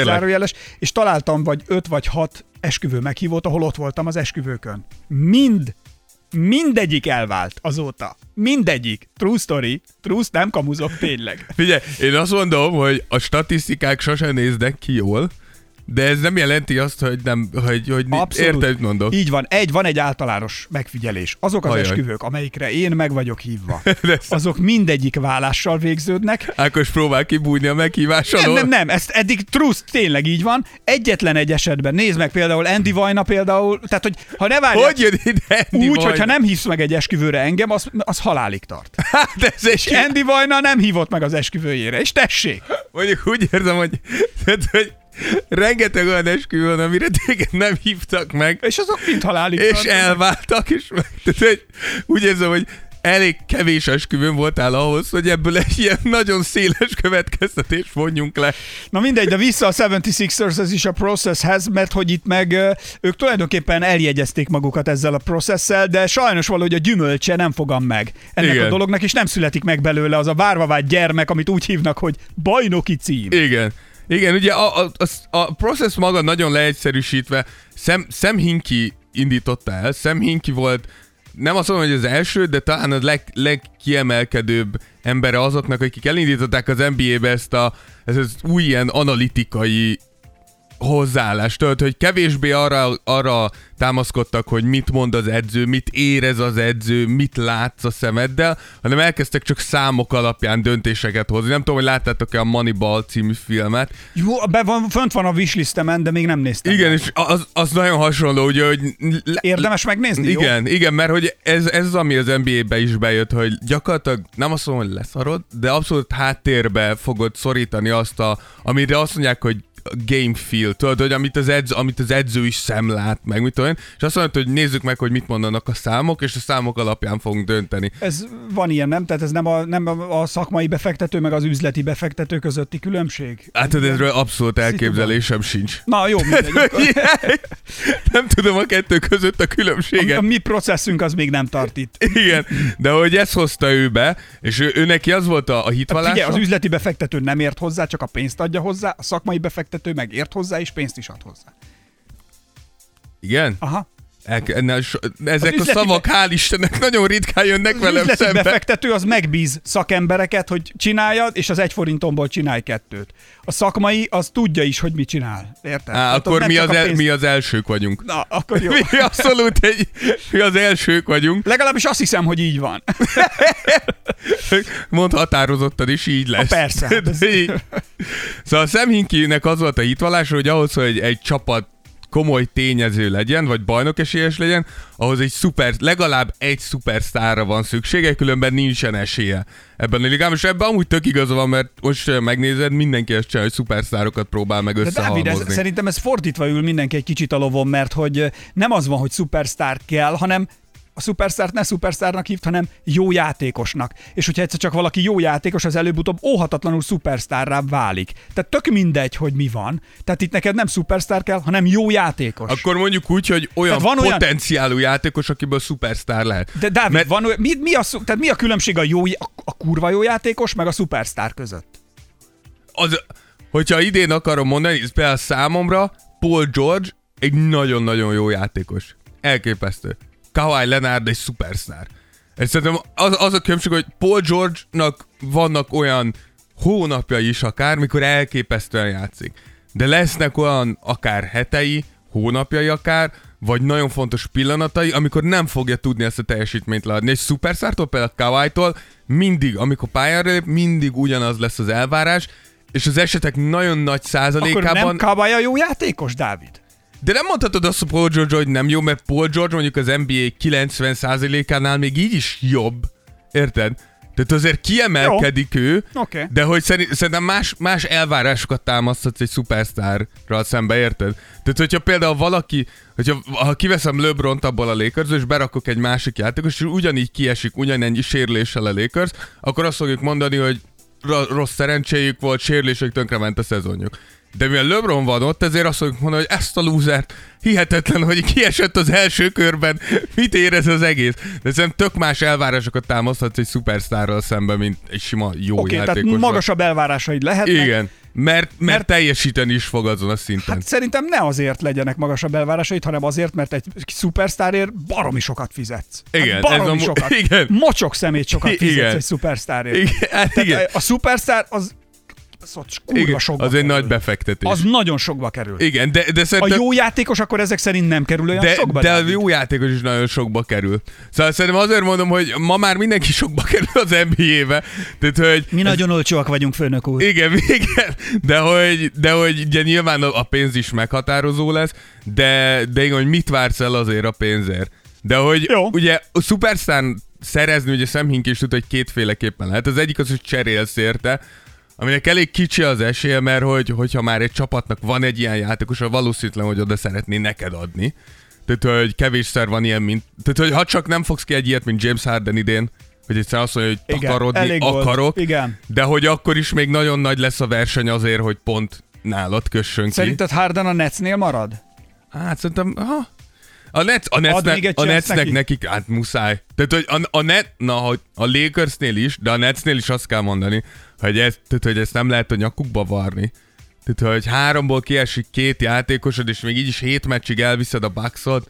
zárójeles, és találtam vagy öt vagy hat esküvő meghívót, ahol ott voltam az esküvőkön. Mind, mindegyik elvált azóta. Mindegyik. True story. True, nem kamuzok, tényleg. Figyelj, én azt mondom, hogy a statisztikák sosem néznek ki jól, de ez nem jelenti azt, hogy nem, hogy, hogy Abszolút. érted, mondok. Így van. Egy, van egy általános megfigyelés. Azok az Ajaj. esküvők, amelyikre én meg vagyok hívva, azok mindegyik vállással végződnek, Ákos próbál kibújni a meghívás Nem, alól. nem, nem, ezt eddig trusz tényleg így van. Egyetlen egy esetben, nézd meg például Andy Vajna például, tehát hogy ha ne várják, Hogy jön ide Andy úgy, Vajna? hogyha nem hívsz meg egy esküvőre engem, az, az halálig tart. Hát ez egy Andy Vajna nem hívott meg az esküvőjére, és tessék! Mondjuk úgy érzem, hogy, tehát, hogy rengeteg olyan esküvő van, amire téged nem hívtak meg, És azok mind halálig és tartanak. elváltak, és meg, tehát, hogy úgy érzem, hogy elég kevés esküvőn voltál ahhoz, hogy ebből egy ilyen nagyon széles következtetést vonjunk le. Na mindegy, de vissza a 76ers ez is a processhez, mert hogy itt meg ők tulajdonképpen eljegyezték magukat ezzel a processzel, de sajnos valahogy a gyümölcse nem fogam meg ennek Igen. a dolognak, és nem születik meg belőle az a várva vágy gyermek, amit úgy hívnak, hogy bajnoki cím. Igen. Igen, ugye a, a, a, a process maga nagyon leegyszerűsítve, Sam, Sam Hinky indította el, Sam Hinky volt, nem azt mondom, hogy az első, de talán a leg, legkiemelkedőbb embere azoknak, akik elindították az NBA-be ezt a, ez az új ilyen analitikai hozzáállást, tudod, hogy kevésbé arra, arra támaszkodtak, hogy mit mond az edző, mit érez az edző, mit látsz a szemeddel, hanem elkezdtek csak számok alapján döntéseket hozni. Nem tudom, hogy láttátok-e a Moneyball című filmet. Jó, be van, fönt van a wishlistemen, de még nem néztem. Igen, meg. és az, az nagyon hasonló, ugye, hogy... Le, Érdemes megnézni? Jó? igen, igen, mert hogy ez, ez az, ami az NBA-be is bejött, hogy gyakorlatilag nem azt mondom, hogy leszarod, de abszolút háttérbe fogod szorítani azt, a, amire azt mondják, hogy game feel, tudod, hogy amit az, edz, amit az edző is szemlát, meg mit tudom én, és azt mondod, hogy nézzük meg, hogy mit mondanak a számok, és a számok alapján fogunk dönteni. Ez van ilyen, nem? Tehát ez nem a, nem a a szakmai befektető, meg az üzleti befektető közötti különbség? Hát erről abszolút elképzelésem sincs. Na jó, mindegy. nem tudom a kettő között a A, különbséget. a mi processzünk az még nem tart itt. Igen, de hogy ezt hozta ő be, és ő, ő neki az volt a, a hitvallása. Figyelj, az üzleti befektető nem ért hozzá, csak a pénzt adja hozzá, a szakmai befektető meg ért hozzá, és pénzt is ad hozzá. Igen? Aha. El, ne, ezek a üzleti szavak, hál' Istennek, nagyon ritkán jönnek Az velem szembe. befektető az megbíz szakembereket, hogy csináljad, és az egy forintomból csinálj kettőt. A szakmai az tudja is, hogy mit csinál. Érted? Á, ott akkor mi az, a el, pénz- mi az elsők vagyunk. Na, akkor jó. Mi abszolút egy, mi az elsők vagyunk. Legalábbis azt hiszem, hogy így van. Mond határozottan is így lesz. Ha persze, hát ez-. Szóval a Sam Hinkinek az volt a hitvallása, hogy ahhoz, hogy egy csapat komoly tényező legyen, vagy bajnok esélyes legyen, ahhoz egy szuper, legalább egy szupersztárra van szüksége, különben nincsen esélye ebben a ligában, és ebben amúgy tök igaza van, mert most megnézed, mindenki ezt csinál, hogy szupersztárokat próbál meg De Dávid, ez, összehalmozni. szerintem ez fordítva ül mindenki egy kicsit a lovon, mert hogy nem az van, hogy szupersztár kell, hanem a szupersztárt ne szupersztárnak hívt, hanem jó játékosnak. És hogyha egyszer csak valaki jó játékos, az előbb-utóbb óhatatlanul szupersztárrá válik. Tehát tök mindegy, hogy mi van. Tehát itt neked nem szupersztár kell, hanem jó játékos. Akkor mondjuk úgy, hogy olyan, Tehát van olyan- potenciálú játékos, akiből szupersztár lehet. De Dávid, Mert- van olyan, mi, mi, a, tehát mi a különbség a, jó, a, a kurva jó játékos, meg a szupersztár között? az, hogyha idén akarom mondani, például számomra Paul George egy nagyon-nagyon jó játékos. Elképesztő. Kawhi Leonard egy szupersztár. És szerintem az, az a különbség, hogy Paul George-nak vannak olyan hónapjai is akár, mikor elképesztően játszik. De lesznek olyan akár hetei, hónapjai akár, vagy nagyon fontos pillanatai, amikor nem fogja tudni ezt a teljesítményt leadni. Egy szuperszártól, például Kawhi-tól mindig, amikor pályára lép, mindig ugyanaz lesz az elvárás, és az esetek nagyon nagy Akkor százalékában... nem Kawhi a jó játékos, Dávid? De nem mondhatod azt a Paul George, hogy nem jó, mert Paul George mondjuk az NBA 90%-ánál még így is jobb. Érted? Tehát azért kiemelkedik jó. ő, Oké. de hogy szerint, szerintem más, más elvárásokat támaszthatsz egy szupersztárral szembe, érted? Tehát, hogyha például valaki, hogyha ha kiveszem LeBron abból a lakers és berakok egy másik játékos, és ugyanígy kiesik ugyanennyi sérüléssel a Lakers, akkor azt fogjuk mondani, hogy rossz szerencséjük volt, sérülések tönkrement a szezonjuk. De mivel LeBron van ott, ezért azt fogjuk mondani, hogy ezt a lúzert hihetetlen, hogy kiesett az első körben, mit ér ez az egész. De szerintem tök más elvárásokat támaszthatsz egy szupersztárral szemben, mint egy sima jó okay, tehát játékos. magasabb elvárásaid lehetnek. Igen, mert, mert, Mert- teljesíteni is fog azon a szinten. Hát szerintem ne azért legyenek magasabb elvárásaid, hanem azért, mert egy szupersztárért baromi sokat fizetsz. Igen, hát baromi ez a mo- sokat. igen. Mocsok szemét sokat Igen. fizetsz egy szupersztárért. Igen, hát Tehát igen. A szupersztár az, az ott kurva igen. sokba Az egy kerül. nagy befektetés. Az nagyon sokba kerül. Igen, de, de A szerintem... jó játékos akkor ezek szerint nem kerül olyan de, sokba. de a jó játékos is nagyon sokba kerül. Szóval szerintem azért mondom, hogy ma már mindenki sokba kerül az NBA-be. Tehát, hogy Mi nagyon olcsóak vagyunk, főnök úr. Igen, igen, de hogy, de hogy ugye nyilván a a pénz is meghatározó lesz, de, de igen, hogy mit vársz el azért a pénzért. De hogy Jó. ugye a szupersztár szerezni, ugye Sam Hink is tudta, hogy kétféleképpen lehet. Az egyik az, hogy cserélsz érte, aminek elég kicsi az esélye, mert hogy, hogyha már egy csapatnak van egy ilyen játékos, valószínűtlen, hogy oda szeretné neked adni. Tehát, hogy kevésszer van ilyen, mint... Tehát, hogy ha csak nem fogsz ki egy ilyet, mint James Harden idén, hogy egyszer azt mondja, hogy Igen, takarodni volt. akarok, Igen. de hogy akkor is még nagyon nagy lesz a verseny azért, hogy pont nálad kössön ki. Szerinted Harden a Netsnél marad? Hát szerintem, ha. A, net, a, egy a Netsnek neki? nekik, hát muszáj. Tehát, hogy a, a, net, na, hogy a Lakersnél is, de a Netsnél is azt kell mondani, hogy, ez, tehát, hogy ezt nem lehet a nyakukba varni. Tehát, hogy háromból kiesik két játékosod, és még így is hét meccsig elviszed a Bucksot,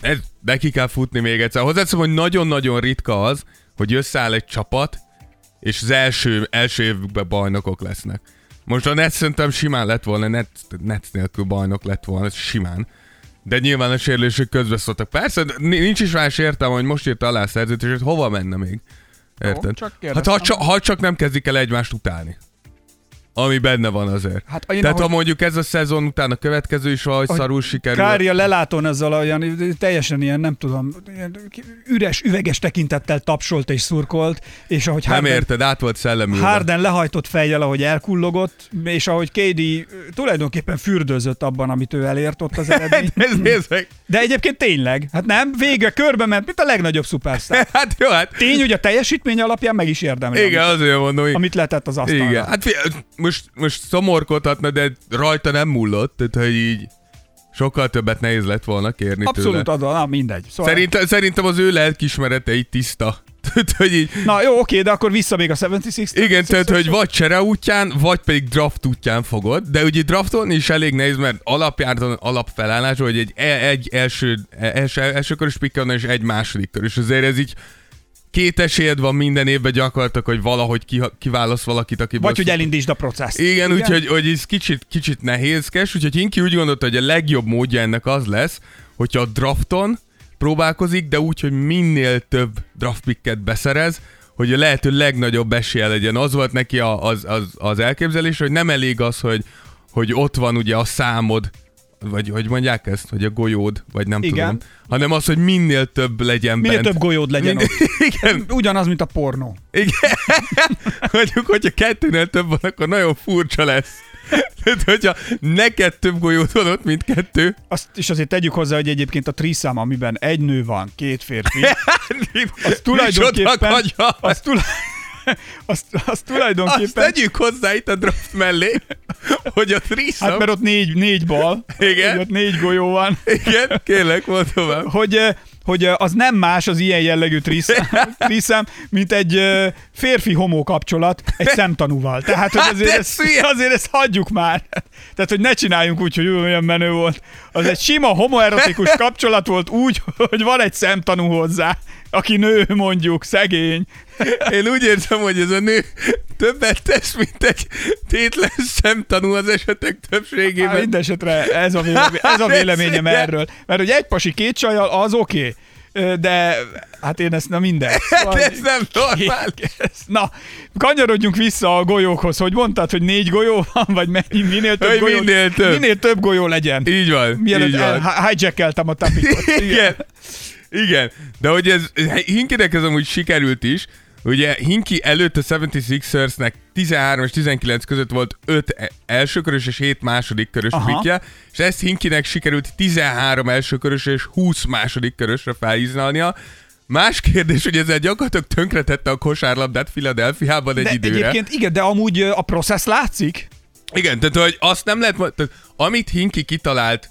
ez, neki kell futni még egyszer. Hozzáteszem, hogy nagyon-nagyon ritka az, hogy összeáll egy csapat, és az első, első évükben bajnokok lesznek. Most a Nets szerintem simán lett volna, Nets, Nets nélkül bajnok lett volna, simán. De nyilván a sérülések közbeszóltak. Persze, nincs is más értelme, hogy most írta alá a szerződést, hova menne még. Érted? csak hát ha, ha csak nem kezdik el egymást utálni. Ami benne van azért. Hát én Tehát ha ahogy- mondjuk ez a szezon után a következő is valahogy Ahogy szarul sikerül. Kári a lelátón ezzel olyan teljesen ilyen, nem tudom, ilyen üres, üveges tekintettel tapsolt és szurkolt, és ahogy nem Harden, érted, át volt szellemülve. Harden lehajtott fejjel, ahogy elkullogott, és ahogy KD tulajdonképpen fürdőzött abban, amit ő elért ott az eredmény. Ez nézzek. De egyébként tényleg, hát nem, végre körbe ment, mint a legnagyobb szupersztár. Hát jó, hát Tény, hogy a teljesítmény alapján meg is érdemli, igen, amit, azért mondom, amit letett az asztalra. Igen, hát most, most szomorkodhatna, de rajta nem mullott, tehát hogy így sokkal többet nehéz lett volna kérni Abszolút tőle. adva, na mindegy. Szóval Szerint, szerintem az ő lelkismerete így tiszta. Tehát, hogy így, Na jó, oké, de akkor vissza még a 76 igen, tehát, hogy vagy csere útján, vagy pedig draft útján fogod, de ugye draftolni is elég nehéz, mert alapjártan alapfelállás, hogy egy, e- egy első, első, első körös pick és egy második kör, és azért ez így két esélyed van minden évben gyakorlatilag, hogy valahogy ki, kiválasz valakit, aki Vagy hogy elindítsd a processzt. Igen, úgyhogy hogy ez kicsit, kicsit nehézkes, úgyhogy Hinki úgy gondolta, hogy a legjobb módja ennek az lesz, hogyha a drafton próbálkozik, de úgy, hogy minél több draft picket beszerez, hogy a lehető legnagyobb esélye legyen. Az volt neki a, az, az, az elképzelés, hogy nem elég az, hogy, hogy ott van ugye a számod, vagy hogy mondják ezt, hogy a golyód, vagy nem Igen. tudom, hanem az, hogy minél több legyen Minél bent. több golyód legyen ott. Igen, Ugyanaz, mint a pornó. igen. Mondjuk, hogyha kettőnél több van, akkor nagyon furcsa lesz. Tehát, hogyha neked több golyód van ott, mint kettő, Azt is azért tegyük hozzá, hogy egyébként a triszám, amiben egy nő van, két férfi, az tulajdonképpen... Az, tula... az, az Azt tulajdonképpen... tegyük hozzá itt a draft mellé, hogy a threesome... Hát mert ott négy, négy bal, Igen. ott négy golyó van, Igen, kérlek, mondd tovább. hogy, hogy az nem más az ilyen jellegű triszám mint egy eh, férfi-homó kapcsolat egy szemtanúval. Tehát, hogy Hát azért, ez ezt, azért ezt hagyjuk már. Tehát, hogy ne csináljunk úgy, hogy olyan menő volt. Az egy sima homoerotikus kapcsolat volt úgy, hogy van egy szemtanú hozzá, aki nő mondjuk, szegény. Én úgy érzem, hogy ez a nő többet tesz, mint egy tétlen szemtanú az esetek Hát többségében. minden esetre ez a, vélemény, ez a véleményem Ez- erről. Mert hogy egy pasi két csajjal, az oké. Okay. De hát én ezt nem minden. Hát ez nem normál. Na, kanyarodjunk vissza a golyókhoz, hogy mondtad, hogy négy golyó van, vagy mennyi, minél több Hogy golyó, minél több. minél több golyó legyen. Így van, Mielőtt így van. el- hijackeltem a tapikot. Igen. Igen. De hogy ez, Hinkinek ez amúgy sikerült is, Ugye Hinki előtt a 76ersnek 13 és 19 között volt 5 elsőkörös és 7 második körös pikje, és ezt Hinkinek sikerült 13 elsőkörös és 20 második körösre felhíznalnia. Más kérdés, hogy ezzel gyakorlatilag tönkretette a kosárlabdát Philadelphiában egy De időre. egyébként igen, de amúgy a processz látszik. Igen, tehát hogy azt nem lehet, tehát, amit Hinki kitalált,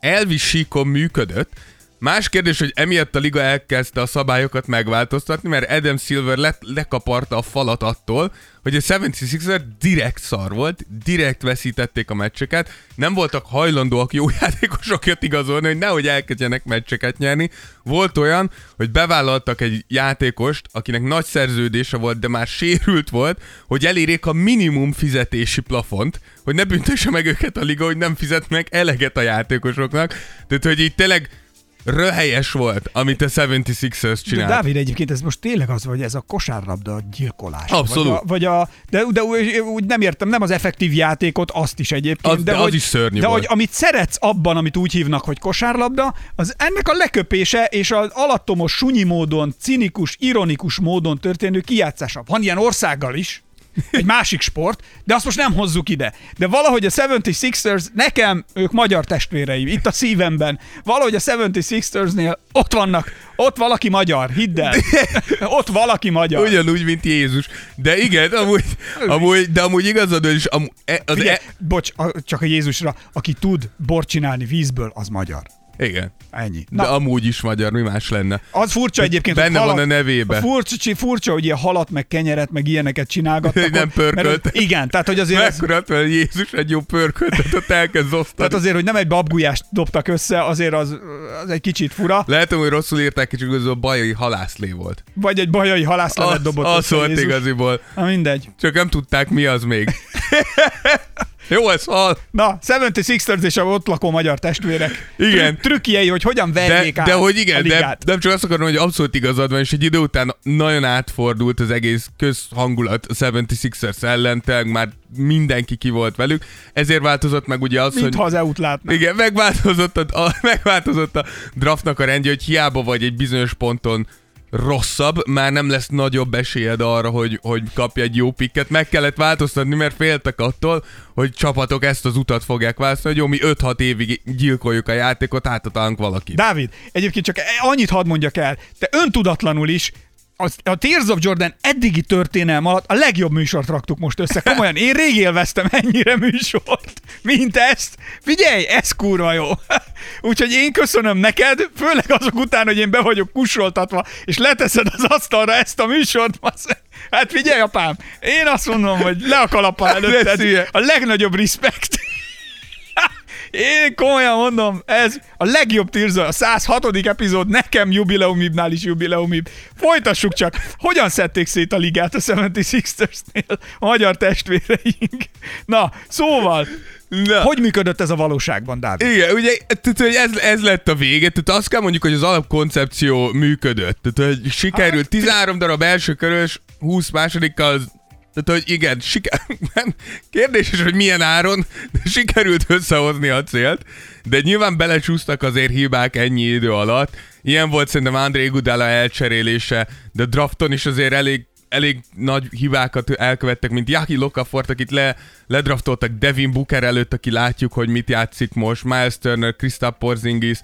elvi síkon működött, Más kérdés, hogy emiatt a liga elkezdte a szabályokat megváltoztatni, mert Adam Silver le- lekaparta a falat attól, hogy a 76er direkt szar volt, direkt veszítették a meccseket, nem voltak hajlandóak jó játékosokat igazolni, hogy nehogy elkezdjenek meccseket nyerni. Volt olyan, hogy bevállaltak egy játékost, akinek nagy szerződése volt, de már sérült volt, hogy elérjék a minimum fizetési plafont, hogy ne büntesse meg őket a liga, hogy nem fizet meg eleget a játékosoknak. Tehát, hogy így tényleg röhelyes volt, amit a 76ers De csinált. Dávid, egyébként ez most tényleg az, hogy ez a kosárlabda gyilkolás. Abszolút. Vagy a, vagy a, de, de úgy, úgy nem értem, nem az effektív játékot, azt is egyébként. Az- de, de az hogy, is szörnyű De volt. hogy amit szeretsz abban, amit úgy hívnak, hogy kosárlabda, az ennek a leköpése és az alattomos, sunyi módon, cinikus, ironikus módon történő kijátszása. Van ilyen országgal is, egy másik sport, de azt most nem hozzuk ide. De valahogy a 76ers, nekem ők magyar testvéreim, itt a szívemben, valahogy a 76ersnél ott vannak, ott valaki magyar, hidd el. Ott valaki magyar. Ugyanúgy, mint Jézus. De igen, amúgy, amúgy de amúgy igazad és amúgy, e, az Figyelj, e, bocs, csak a Jézusra, aki tud bort csinálni vízből, az magyar. Igen. Ennyi. De Na, amúgy is magyar, mi más lenne. az furcsa egyébként, Benne hogy van a nevébe. Furcsa, furcsa, hogy ilyen halat, meg kenyeret, meg ilyeneket csinálgattak. Nem pörkölt. mert- Igen, tehát hogy azért ez, Mekkora, mert Jézus egy jó pörköltet, ott elkezd osztani. tehát azért, hogy nem egy babgulyást dobtak össze, azért az, az egy kicsit fura. Lehet, hogy rosszul írták ki, csak az a bajai halászlé volt. Vagy egy bajai halászlevet Az, dobott az volt Jézus. igaziból. Na mindegy. Csak nem tudták, mi az még. Jó, ez hal. Na, 76ers és a ott lakó magyar testvérek. Igen. Trü- trükkjei, hogy hogyan De, verjék át de hogy igen, de nem csak azt akarom, hogy abszolút igazad van, és egy idő után nagyon átfordult az egész közhangulat a 76ers ellen, tényleg már mindenki ki volt velük, ezért változott meg ugye az, Mintha hogy... az EU-t látná. Igen, megváltozott a, a, megváltozott a draftnak a rendje, hogy hiába vagy egy bizonyos ponton rosszabb, már nem lesz nagyobb esélyed arra, hogy, hogy kapj egy jó pikket. Meg kellett változtatni, mert féltek attól, hogy csapatok ezt az utat fogják választani, hogy jó, mi 5-6 évig gyilkoljuk a játékot, átatalunk valakit. Dávid, egyébként csak annyit hadd mondjak el, te öntudatlanul is a, a Tears of Jordan eddigi történelm alatt a legjobb műsort raktuk most össze. Komolyan, én rég élveztem ennyire műsort, mint ezt. Figyelj, ez kurva jó. Úgyhogy én köszönöm neked, főleg azok után, hogy én be vagyok kussoltatva, és leteszed az asztalra ezt a műsort. Hát figyelj, apám, én azt mondom, hogy le a kalappal előtted. szülye. A legnagyobb respekt. Én komolyan mondom, ez a legjobb Tirza, a 106. epizód, nekem jubileumibnál is jubileumib. Folytassuk csak. Hogyan szedték szét a ligát a 76ersnél a magyar testvéreink? Na, szóval, Na. hogy működött ez a valóságban, Dávid? Igen, ugye, tehát, hogy ez, ez lett a vége, tehát azt kell mondjuk, hogy az alapkoncepció működött, tehát hogy sikerült 13 darab első körös, 20 másodikkal, tehát hogy igen, siker... nem, kérdéses, hogy milyen áron, de sikerült összehozni a célt, de nyilván belecsúsztak azért hibák ennyi idő alatt. Ilyen volt szerintem André Gudala elcserélése, de drafton is azért elég elég nagy hibákat elkövettek, mint Jaki Lokafort, akit le, ledraftoltak Devin Booker előtt, aki látjuk, hogy mit játszik most, Miles Turner, Kristaps Porzingis,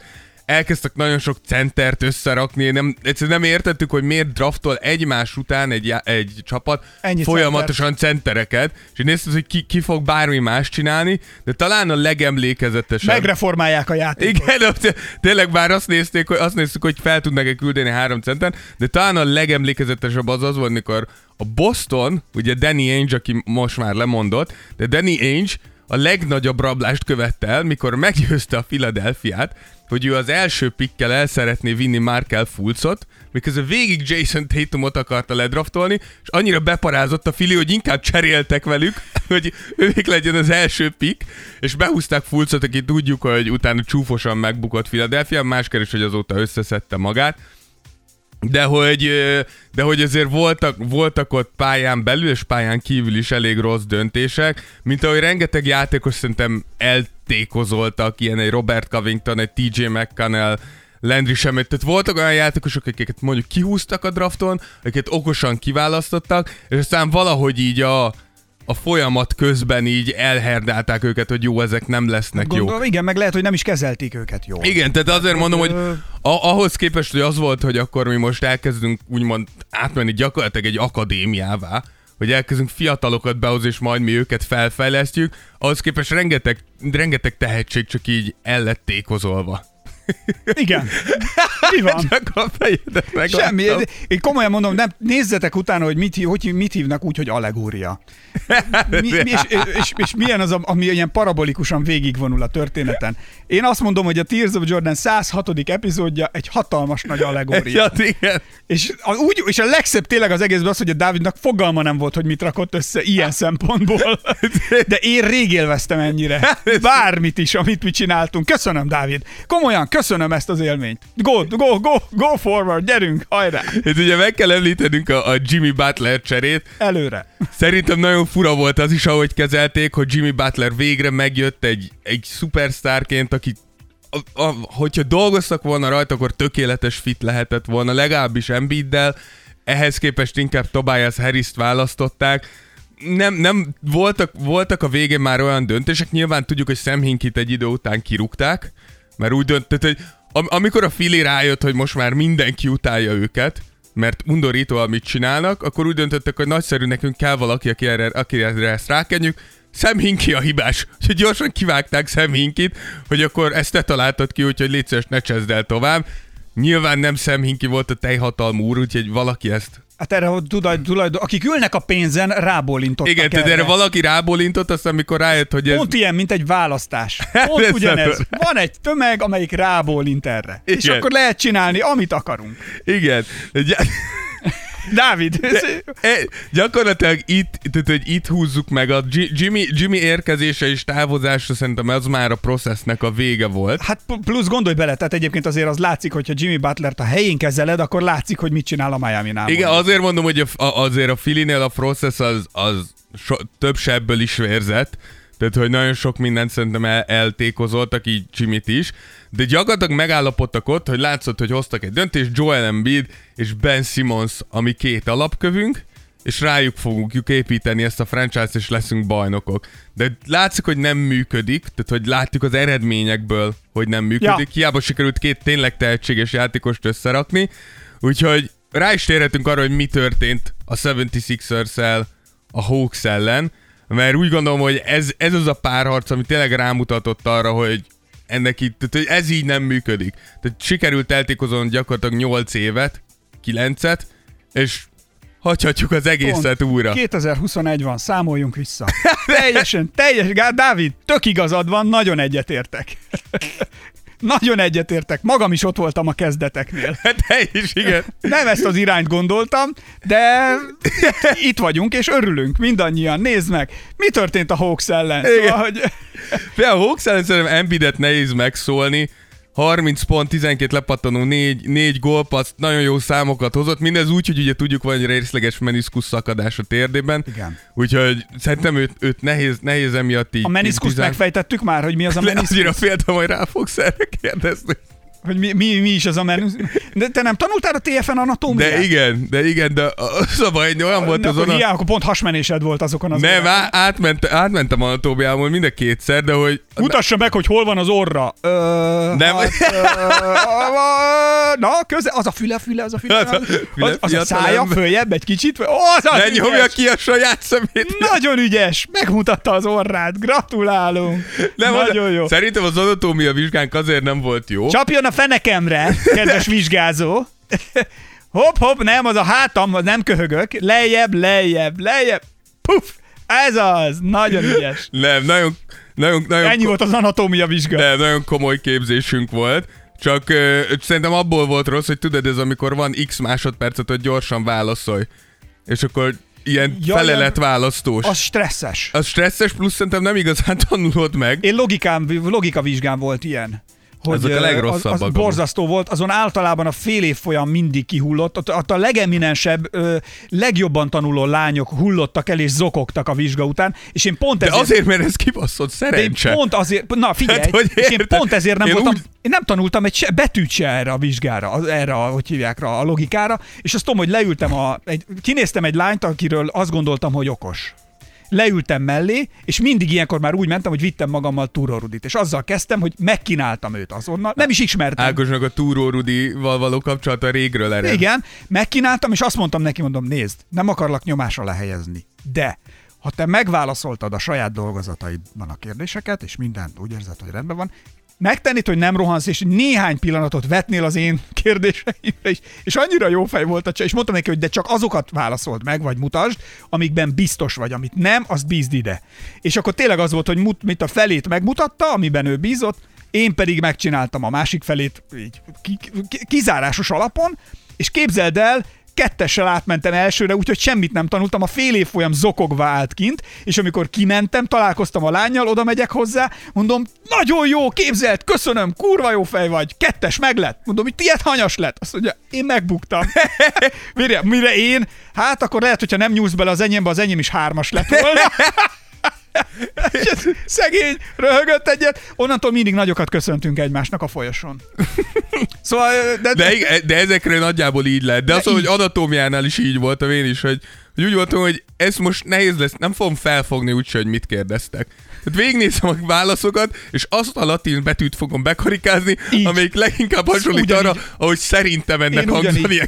elkezdtek nagyon sok centert összerakni, nem, egyszerűen nem értettük, hogy miért draftol egymás után egy, egy csapat Ennyi folyamatosan centereket, és én néztem, hogy ki, ki fog bármi más csinálni, de talán a legemlékezetesebb. Megreformálják a játékot. Igen, de tényleg már azt nézték, hogy azt néztük, hogy fel tudnak-e küldeni három centen, de talán a legemlékezetesebb az az volt, mikor a Boston, ugye Danny Ainge, aki most már lemondott, de Danny Ainge a legnagyobb rablást követte el, mikor meggyőzte a Philadelphiát, hogy ő az első pikkel el szeretné vinni Markel Fulcot, miközben végig Jason Tatumot akarta ledraftolni, és annyira beparázott a Fili, hogy inkább cseréltek velük, hogy ők legyen az első pick, és behúzták Fulcot, aki tudjuk, hogy utána csúfosan megbukott Philadelphia, más keres, hogy azóta összeszedte magát, de hogy, de hogy azért voltak, voltak ott pályán belül és pályán kívül is elég rossz döntések, mint ahogy rengeteg játékos szerintem eltékozoltak, ilyen egy Robert Covington, egy TJ McConnell, Landry Shamet, tehát voltak olyan játékosok, akiket mondjuk kihúztak a drafton, akiket okosan kiválasztottak, és aztán valahogy így a, a folyamat közben így elherdálták őket, hogy jó, ezek nem lesznek jók. Gondolom, igen, meg lehet, hogy nem is kezelték őket jól. Igen, tehát azért mondom, hogy a- ahhoz képest, hogy az volt, hogy akkor mi most elkezdünk úgymond átmenni gyakorlatilag egy akadémiává, hogy elkezdünk fiatalokat behozni, és majd mi őket felfejlesztjük, ahhoz képest rengeteg, rengeteg tehetség csak így el lett tékozolva. Igen. Mi van? Csak a fejedet meg. Semmi. Én komolyan mondom, nem, nézzetek utána, hogy mit, hogy mit hívnak úgy, hogy allegória. Mi, mi, és, és, és, milyen az, ami ilyen parabolikusan végigvonul a történeten. Én azt mondom, hogy a Tears of Jordan 106. epizódja egy hatalmas nagy allegória. Ja, igen. És a, úgy, és a legszebb tényleg az egészben az, hogy a Dávidnak fogalma nem volt, hogy mit rakott össze ilyen szempontból. De én rég élveztem ennyire. Bármit is, amit mi csináltunk. Köszönöm, Dávid. Komolyan, köszönöm ezt az élményt. Go, go, go, go forward, gyerünk, hajrá, Itt ugye meg kell említenünk a, a Jimmy Butler cserét. előre. Szerintem nagyon fura volt az is, ahogy kezelték, hogy Jimmy Butler végre megjött egy, egy szupersztárként, aki a, a, hogyha dolgoztak volna rajta, akkor tökéletes fit lehetett volna, legalábbis Embiiddel, ehhez képest inkább Tobias Harris-t választották. Nem, nem voltak, voltak a végén már olyan döntések, nyilván tudjuk, hogy Sam Hinkit egy idő után kirúgták, mert úgy döntött, hogy am- amikor a Fili rájött, hogy most már mindenki utálja őket, mert undorító, amit csinálnak, akkor úgy döntöttek, hogy nagyszerű, nekünk kell valaki, aki erre, akire ezt rákenjük. Sam Hinky a hibás. Úgyhogy gyorsan kivágták Sam Hinkit, hogy akkor ezt te találtad ki, úgyhogy légy szíves, ne cseszd el tovább. Nyilván nem Sam Hinky volt a teljhatalmú úr, úgyhogy valaki ezt... Hát erre, tulaj, tulajdon, akik ülnek a pénzen, rábólintottak Igen, tehát erre valaki rábólintott, aztán amikor rájött, hogy ez... Pont ilyen, mint egy választás. Pont Ez ugyanez. Van egy tömeg, amelyik rábólint erre. És Igen. akkor lehet csinálni, amit akarunk. Igen. Dávid, ez, E, gyakorlatilag itt, tehát, hogy itt húzzuk meg a Jimmy, Jimmy érkezése és távozása szerintem ez már a processznek a vége volt. Hát plusz gondolj bele, tehát egyébként azért az látszik, hogyha Jimmy Butlert a helyén kezeled, akkor látszik, hogy mit csinál a Miami-nál. Igen, azért mondom, hogy a, a, azért a Filinél a process az, az so, több sebből is vérzett, tehát hogy nagyon sok mindent szerintem el, eltékozoltak, így Jimmy-t is, de gyakorlatilag megállapodtak ott, hogy látszott, hogy hoztak egy döntést, Joel Embiid és Ben Simmons, ami két alapkövünk, és rájuk fogjuk építeni ezt a franchise-t, és leszünk bajnokok. De látszik, hogy nem működik, tehát hogy látjuk az eredményekből, hogy nem működik. Ja. Hiába sikerült két tényleg tehetséges játékost összerakni, úgyhogy rá is térhetünk arra, hogy mi történt a 76ers-el a Hawks ellen, mert úgy gondolom, hogy ez, ez az a párharc, ami tényleg rámutatott arra, hogy ennek itt, tehát, hogy ez így nem működik. Tehát sikerült eltékozon gyakorlatilag 8 évet, 9-et, és hagyhatjuk az egészet Pont. újra. 2021 van, számoljunk vissza. Teljesen, teljes, Dávid, tök igazad van, nagyon egyetértek. Nagyon egyetértek, magam is ott voltam a kezdeteknél. Te is, igen. Nem ezt az irányt gondoltam, de itt, vagyunk, és örülünk mindannyian. Nézd meg, mi történt a Hawks ellen. Igen. Szóval, hogy a Hawks ellen szerintem Embiidet nehéz megszólni, 30 pont, 12 lepattanó, 4, 4 gólpassz, nagyon jó számokat hozott, mindez úgy, hogy ugye tudjuk, van egy részleges meniszkusz szakadás a térdében. Igen. Úgyhogy szerintem őt, őt nehéz, nehéz emiatt így... a meniszkuszt tizán- megfejtettük már, hogy mi az a Le, annyira meniszkusz. féltem, hogy rá fogsz erre kérdezni. Hogy mi, mi, mi is az a meniszkusz. De te nem tanultál a TFN anatómiát? De igen, de igen, de az a baj, olyan volt De azon akkor a... hiába, akkor pont hasmenésed volt azokon az Nem, á, átment, átmentem anatómiámon mind a kétszer, de hogy... Mutassa meg, hogy hol van az orra. Ö, Nem. Hát, ö, na, köze, az a füle, füle, az a füle. Az a Az, füle, az, a fiatal szája följebb egy kicsit. Ó, az az Ne ügyes. nyomja ki a saját szemét! Nagyon ügyes, megmutatta az orrát, gratulálunk. Nem, Nagyon az- jó. Szerintem az anatómia vizsgánk azért nem volt jó. Csapjon a fenekemre, kedves vizsgázó. Hopp, hopp, nem, az a hátam, az nem köhögök. Lejjebb, lejjebb, lejjebb. Puff, ez az, nagyon ügyes. Nem, nagyon, nagyon, nagyon, Ennyi volt az anatómia vizsga. nem, nagyon komoly képzésünk volt. Csak ö, szerintem abból volt rossz, hogy tudod, ez amikor van x másodpercet, hogy gyorsan válaszolj. És akkor ilyen Ja, felelet ilyen- választós. Az Az... stresszes. az stresszes, plusz szerintem nem igazán tanulod meg. Én logikám, logika vizsgám volt ilyen. Hogy Azok a legrosszabbak Az, az borzasztó volt, azon általában a fél év folyam mindig kihullott, ott, ott a legeminensebb, legjobban tanuló lányok hullottak el és zokogtak a vizsga után, és én pont De ezért... azért, mert ez kibaszott de én szerencse. pont azért, na figyelj, Hát, hogy és én pont ezért nem Én voltam, úgy- én nem tanultam egy se, betűt se erre a vizsgára, erre, a, hogy hívják rá, a logikára, és azt tudom, hogy leültem a, egy, kinéztem egy lányt, akiről azt gondoltam, hogy okos. Leültem mellé, és mindig ilyenkor már úgy mentem, hogy vittem magammal Túró Rudit, és azzal kezdtem, hogy megkínáltam őt azonnal. Nem is ismertem. Ákosnak a Túró Rudival való kapcsolata régről ered. Igen, megkínáltam, és azt mondtam neki, mondom, nézd, nem akarlak nyomásra lehelyezni, de ha te megválaszoltad a saját dolgozataidban a kérdéseket, és mindent úgy érzed, hogy rendben van, megtennéd, hogy nem rohansz, és néhány pillanatot vetnél az én kérdéseimre is, és annyira jó fej volt a csaj, és mondtam neki, hogy de csak azokat válaszold meg, vagy mutasd, amikben biztos vagy, amit nem, azt bízd ide. És akkor tényleg az volt, hogy mut, mit a felét megmutatta, amiben ő bízott, én pedig megcsináltam a másik felét így ki, ki, kizárásos alapon, és képzeld el, kettessel átmentem elsőre, úgyhogy semmit nem tanultam, a fél év folyam zokogva állt kint, és amikor kimentem, találkoztam a lányjal, oda megyek hozzá, mondom, nagyon jó, képzeld, köszönöm, kurva jó fej vagy, kettes meg lett. Mondom, hogy tiéd hanyas lett. Azt mondja, én megbuktam. mire, mire én? Hát akkor lehet, hogyha nem nyúlsz bele az enyémbe, az enyém is hármas lett volna. Szegény, röhögött egyet. Onnantól mindig nagyokat köszöntünk egymásnak a folyosón. Szóval, de, De, ig- de ezekre nagyjából így lehet. De, De az, hogy így. anatómiánál is így voltam én is, hogy, hogy úgy voltam, hogy ez most nehéz lesz, nem fogom felfogni úgyse, hogy mit kérdeztek. Tehát végignézem a válaszokat, és azt a latin betűt fogom bekarikázni, Így. amelyik leginkább hasonlít Ugyanígy. arra, ahogy szerintem ennek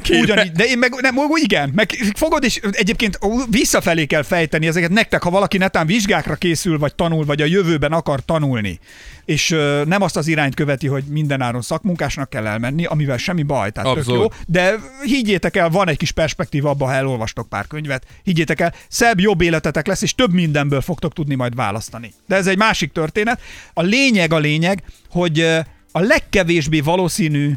kéne. ugyanígy, de én meg, nem, igen, meg fogod, és egyébként visszafelé kell fejteni ezeket nektek, ha valaki netán vizsgákra készül, vagy tanul, vagy a jövőben akar tanulni, és ö, nem azt az irányt követi, hogy mindenáron szakmunkásnak kell elmenni, amivel semmi baj, tehát tök jó, de higgyétek el, van egy kis perspektíva abban, ha elolvastok pár könyvet, higgyétek el, szebb, jobb életetek lesz, és több mindenből fogtok tudni majd választani. De ez egy másik történet. A lényeg a lényeg, hogy a legkevésbé valószínű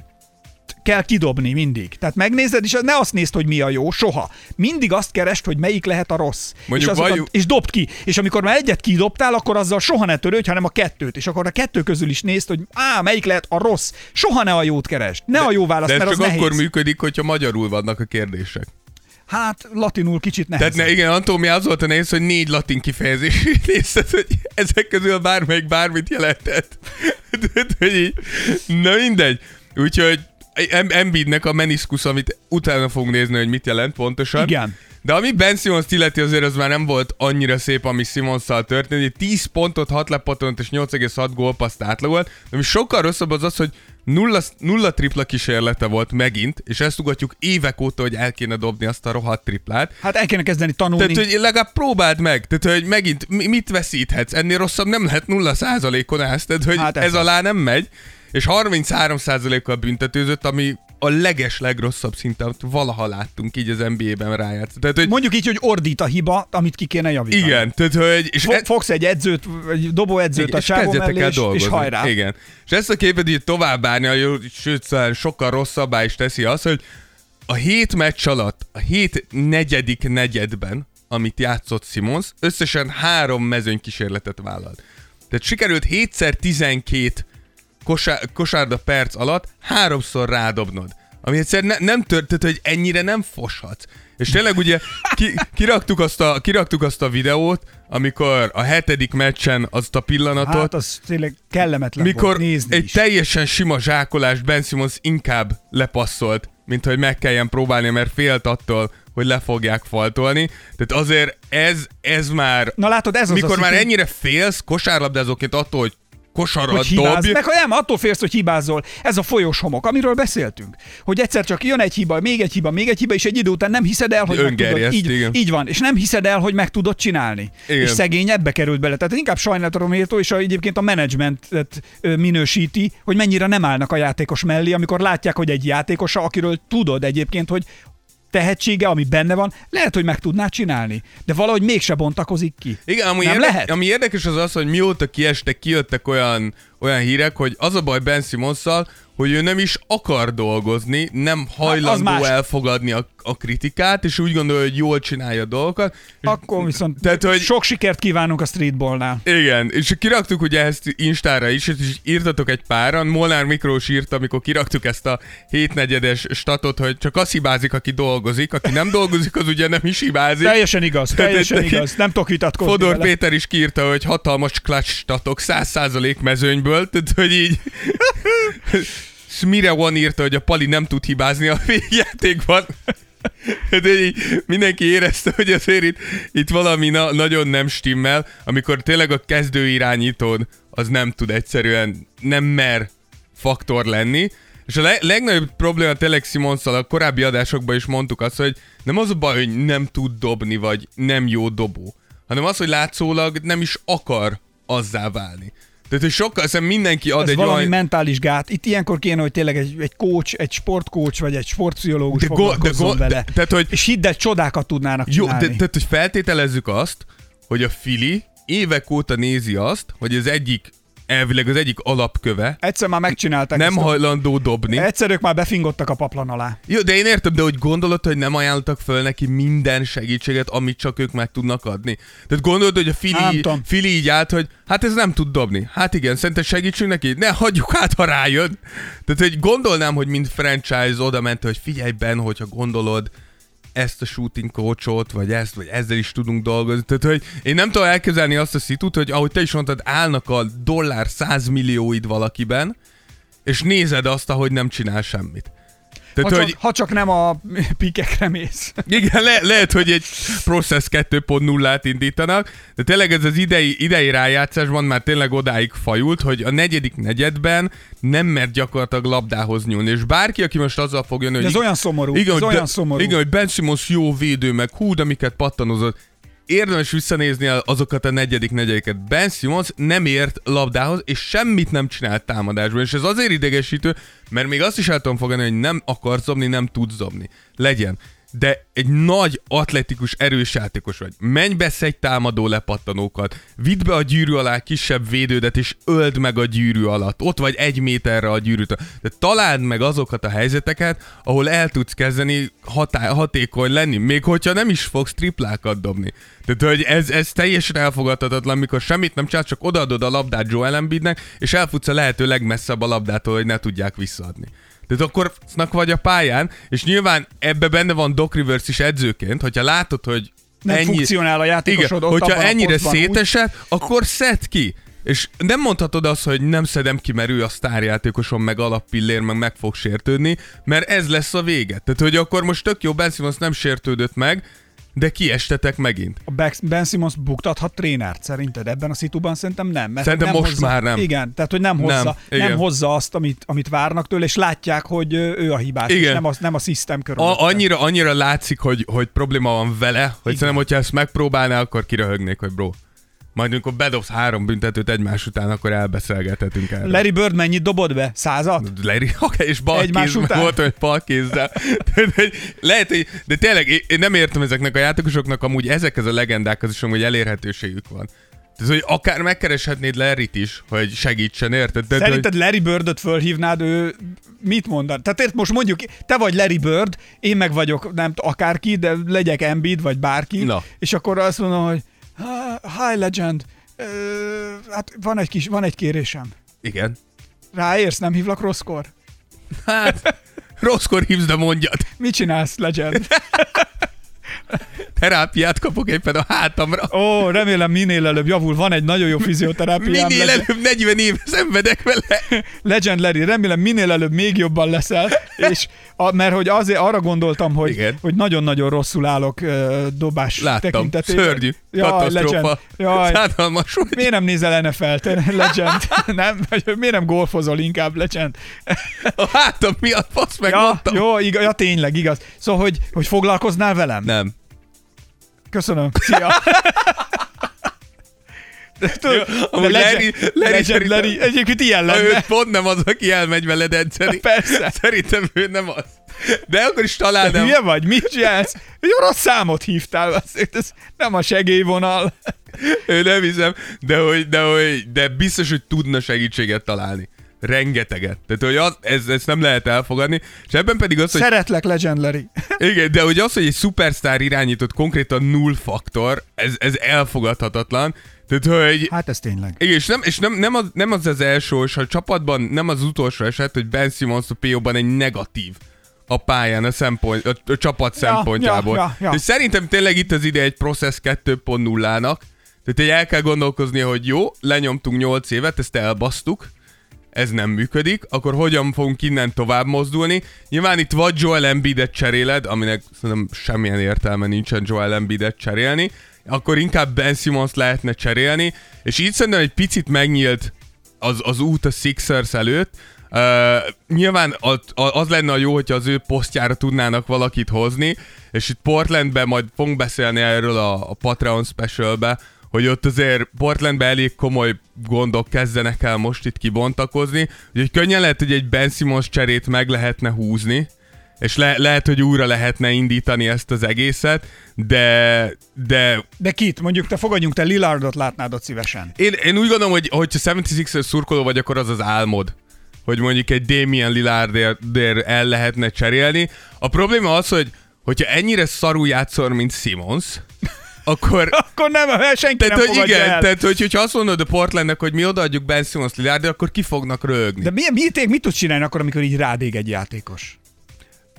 kell kidobni mindig. Tehát megnézed, és ne azt nézd, hogy mi a jó, soha. Mindig azt keresd, hogy melyik lehet a rossz. Mondjuk és, azokat, és dobd ki. És amikor már egyet kidobtál, akkor azzal soha ne törődj, hanem a kettőt. És akkor a kettő közül is nézd, hogy á, melyik lehet a rossz. Soha ne a jót keresd. Ne a jó választ, De mert az csak nehéz. akkor működik, hogyha magyarul vannak a kérdések. Hát latinul kicsit nehéz. Tehát ne, igen, Antómi az volt a nehéz, hogy négy latin kifejezés nézted, hogy ezek közül bármelyik bármit jelentett. Tehát, hogy így, na mindegy. Úgyhogy Em- Embiidnek a meniszkusz, amit utána fogunk nézni, hogy mit jelent pontosan. Igen. De ami Ben Simmons illeti, azért az már nem volt annyira szép, ami Simonszal történt. Ugye 10 pontot, 6 lepattant és 8,6 gólpaszt átlagolt. Ami sokkal rosszabb az az, hogy nulla, nulla tripla kísérlete volt megint, és ezt ugatjuk évek óta, hogy el kéne dobni azt a rohadt triplát. Hát el kéne kezdeni tanulni. Tehát, hogy legalább próbáld meg. Tehát, hogy megint mi- mit veszíthetsz? Ennél rosszabb nem lehet nulla százalékon állsz. Tehát, hogy Hát ez ez alá nem megy. És 33 százalékkal büntetőzött, ami a leges legrosszabb szint, amit valaha láttunk így az NBA-ben rájátsz. Tehát, hogy Mondjuk így, hogy ordít a hiba, amit ki kéne javítani. igen, tehát, hogy... És Fo- fogsz egy edzőt, egy dobóedzőt igen, a csávó mellé, és, és hajrá. Igen. És ezt a képet így tovább árni, jó, sőt, szóval sokkal rosszabbá is teszi az, hogy a hét meccs alatt, a hét negyedik negyedben, amit játszott Simons, összesen három mezőny kísérletet vállalt. Tehát sikerült 7 12 kosár, kosárda perc alatt háromszor rádobnod. Ami egyszer ne, nem történt, hogy ennyire nem foshatsz. És tényleg ugye ki, kiraktuk, azt a, kiraktuk azt a videót, amikor a hetedik meccsen azt a pillanatot, Hát az tényleg kellemetlen mikor volt nézni egy is. teljesen sima zsákolást Ben Simmons inkább lepasszolt, mint hogy meg kelljen próbálni, mert félt attól, hogy le fogják faltolni. Tehát azért ez, ez már... Na látod, ez az mikor az, már hogy- ennyire félsz kosárlabdázóként attól, hogy kosarat hogy hibáz, dobj, meg ha nem, attól félsz, hogy hibázol. Ez a folyós homok, amiről beszéltünk. Hogy egyszer csak jön egy hiba, még egy hiba, még egy hiba, és egy idő után nem hiszed el, hogy meg tudod, így, igen. így van, és nem hiszed el, hogy meg tudod csinálni. Igen. És szegény ebbe került bele. Tehát inkább sajnálatra méltó, és egyébként a menedzsmentet minősíti, hogy mennyire nem állnak a játékos mellé, amikor látják, hogy egy játékos, akiről tudod egyébként, hogy tehetsége, ami benne van, lehet, hogy meg tudná csinálni. De valahogy mégse bontakozik ki. Igen, ami, nem érde- lehet? ami érdekes az az, hogy mióta kiestek, kijöttek olyan, olyan hírek, hogy az a baj Ben Simonszal, hogy ő nem is akar dolgozni, nem hajlandó más. elfogadni a, a kritikát, és úgy gondolja, hogy jól csinálja a dolgokat. Akkor viszont Tehát, hogy sok sikert kívánunk a streetballnál. igen, és kiraktuk ugye ezt Instára is, és írtatok egy páran. Molnár Miklós írt, amikor kiraktuk ezt a hétnegyedes statot, hogy csak az hibázik, aki dolgozik, aki nem dolgozik, az ugye nem is hibázik. Teljesen igaz, teljesen igaz. Nem tudok vitatkozni Fodor vele. Péter is kiírta, hogy hatalmas clutch statok, 100% mezőnyből, tehát hogy így... Smire One írta, hogy a Pali nem tud hibázni a végjátékban. De így mindenki érezte, hogy azért itt, itt valami na- nagyon nem stimmel, amikor tényleg a kezdő irányítón az nem tud egyszerűen, nem mer faktor lenni. És a le- legnagyobb probléma tényleg Simonszal, a korábbi adásokban is mondtuk azt, hogy nem az a baj, hogy nem tud dobni, vagy nem jó dobó, hanem az, hogy látszólag nem is akar azzá válni. Tehát, hogy sokkal, szerintem mindenki ad Ez egy valami olyan... mentális gát. Itt ilyenkor kéne, hogy tényleg egy, egy coach, egy sportcoach, vagy egy sportpszichológus De go- foglalkozzon de go- vele. de- tehát, hogy- És hidd el, csodákat tudnának Jó, csinálni. de, tehát, hogy feltételezzük azt, hogy a Fili évek óta nézi azt, hogy az egyik, elvileg az egyik alapköve Egyszer már megcsinálták. nem ezt hajlandó dobni. Egyszer ők már befingottak a paplan alá. Jó, de én értem, de hogy gondolod, hogy nem ajánlottak föl neki minden segítséget, amit csak ők meg tudnak adni. Tehát gondolod, hogy a Fili. Fili így állt, hogy hát ez nem tud dobni. Hát igen, szerintem segítsünk neki? Ne, hagyjuk át, ha rájön. Tehát, hogy gondolnám, hogy mint franchise oda ment, hogy figyelj Ben, hogyha gondolod, ezt a shooting coachot, vagy ezt, vagy ezzel is tudunk dolgozni. Tehát, hogy én nem tudom elképzelni azt a szitut, hogy ahogy te is mondtad, állnak a dollár százmillióid valakiben, és nézed azt, ahogy nem csinál semmit. Ha Tehát, csak, hogy ha csak nem a pikekre mész. igen, le, lehet, hogy egy Process 2.0-át indítanak, de tényleg ez az idei, idei rájátszásban már tényleg odáig fajult, hogy a negyedik negyedben nem mert gyakorlatilag labdához nyúlni, és bárki, aki most azzal fog jönni, De hogy ez olyan szomorú. igen, ez hogy olyan szomorú. Igen, hogy Ben Simmons jó védő, meg hú, de miket pattanozott. Érdemes visszanézni azokat a negyedik negyediket. Ben Simmons nem ért labdához, és semmit nem csinált támadásban. És ez azért idegesítő, mert még azt is el tudom fogadni, hogy nem akarsz dobni, nem tudsz dobni. Legyen. De egy nagy, atletikus, erős játékos vagy. Menj be egy támadó lepattanókat, vidd be a gyűrű alá kisebb védődet, és öld meg a gyűrű alatt. Ott vagy egy méterre a gyűrűtől. De találd meg azokat a helyzeteket, ahol el tudsz kezdeni hatá- hatékony lenni, még hogyha nem is fogsz triplákat dobni. Tehát, hogy ez, ez teljesen elfogadhatatlan, mikor semmit nem csinálsz, csak odaadod a labdát Joel Embiidnek, és elfutsz a lehető legmesszebb a labdától, hogy ne tudják visszaadni. Tehát akkor sznak vagy a pályán, és nyilván ebbe benne van Doc Rivers is edzőként, hogyha látod, hogy Nem funkcionál a játékosod igen, ott hogyha ennyire posztban, úgy- szétesett, akkor szed ki. És nem mondhatod azt, hogy nem szedem ki, mert ő a sztárjátékosom, meg alappillér, meg meg fog sértődni, mert ez lesz a vége. Tehát, hogy akkor most tök jó, Ben Simmons nem sértődött meg, de kiestetek megint. A Ben Simmons buktathat trénert szerinted ebben a szituban? Szerintem nem. Mert Szerintem nem most hozza, már nem. Igen, tehát hogy nem hozza, Nem, igen. nem hozza azt, amit, amit várnak tőle, és látják, hogy ő a hibás, és Igen. nem a, nem a szisztem körül. A, annyira, annyira látszik, hogy, hogy probléma van vele, hogy Igen. szerintem, hogyha ezt megpróbálná, akkor kiröhögnék, hogy bro. Majd amikor bedobsz három büntetőt egymás után, akkor elbeszélgethetünk erről. Larry Bird mennyit dobott be? Százat? Larry, okay, és bal Egymás kézzel után? volt, hogy bal kézzel. Hogy Lehet, hogy, de tényleg én- nem értem ezeknek a játékosoknak amúgy ezekhez a legendákhoz is amúgy elérhetőségük van. Tehát, hogy akár megkereshetnéd Larryt is, hogy segítsen, érted? Tehát, Szerinted Larry Birdöt fölhívnád, ő mit mondan? Tehát ért most mondjuk, te vagy Larry Bird, én meg vagyok, nem akárki, de legyek Embiid, vagy bárki, Na. és akkor azt mondom, hogy Hi Legend, uh, hát van egy kis, van egy kérésem. igen. Ráérsz, nem hívlak rosszkor? Hát, rosszkor hívsz, de mondjad. Mit csinálsz, Legend? Terápiát kapok éppen a hátamra. Ó, remélem minél előbb javul. Van egy nagyon jó fizioterápiám. Minél Legend, előbb 40 év szenvedek vele. Legend Larry, remélem minél előbb még jobban leszel, és a, mert hogy azért arra gondoltam, hogy, Igen. hogy nagyon-nagyon rosszul állok uh, dobás Láttam, tekintetében. szörnyű, Jaj, katasztrófa. Legend. Jaj, Szánalmas vagy. miért nem nézel NFL-t, Legend? Nem? Miért nem golfozol inkább, Legend? A hátam miatt fasz meg Ja, mondtam. jó, igaz, ja, tényleg, igaz. Szóval, hogy, hogy foglalkoznál velem? Nem. Köszönöm. Szia. Tudod, amúgy Larry- Larry Legend, szerintem- Larry, egyébként ilyen lenne. ő pont nem az, aki elmegy veled edzeni. Persze. Szerintem ő nem az. De akkor is Te találnám. hülye vagy? Mit csinálsz? Egy rossz számot hívtál, azért ez nem a segélyvonal. Ő nem hiszem, de, hogy, de, hogy, de biztos, hogy tudna segítséget találni. Rengeteget. Tehát, hogy az, ez, ezt nem lehet elfogadni. És ebben pedig az, hogy Szeretlek, Legendary. Igen, de hogy az, hogy egy szupersztár irányított konkrétan null faktor, ez, ez elfogadhatatlan. Tehát, hogy... Hát ez tényleg. Igen, és, nem, és nem, nem, az, nem az az első, és a csapatban nem az utolsó eset, hogy Ben Simmons a PO-ban egy negatív a pályán a, szempont, a, a csapat Ja, szempontjából. ja, ja, ja. És szerintem tényleg itt az ide egy Process 2.0-nak, tehát egy el kell gondolkozni, hogy jó, lenyomtunk 8 évet, ezt elbasztuk, ez nem működik, akkor hogyan fogunk innen tovább mozdulni? Nyilván itt vagy Joel Embiidet cseréled, aminek szerintem semmilyen értelme nincsen Joel Embiidet cserélni, akkor inkább Ben Simmons lehetne cserélni, és így szerintem egy picit megnyílt az, az út a Sixers előtt. Uh, nyilván az, az lenne a jó, hogyha az ő posztjára tudnának valakit hozni, és itt Portlandben majd fogunk beszélni erről a, a Patreon specialbe, hogy ott azért Portlandben elég komoly gondok kezdenek el most itt kibontakozni, úgyhogy könnyen lehet, hogy egy Ben Simmons cserét meg lehetne húzni, és le, lehet, hogy újra lehetne indítani ezt az egészet, de, de De kit? Mondjuk te fogadjunk, te Lillardot látnád ott szívesen. én, én úgy gondolom, hogy hogyha 76 szurkoló vagy, akkor az az álmod hogy mondjuk egy Damien Lillardért el lehetne cserélni. A probléma az, hogy hogyha ennyire szarul játszol, mint Simons, akkor... Akkor nem, senki Tehát, nem hogy igen, el. tehát, hogy, hogyha azt mondod a Portlandnek, hogy mi odaadjuk Ben Simmons Lillardért, akkor ki fognak rögni. De mi, mit, mit tudsz csinálni akkor, amikor így rádég egy játékos?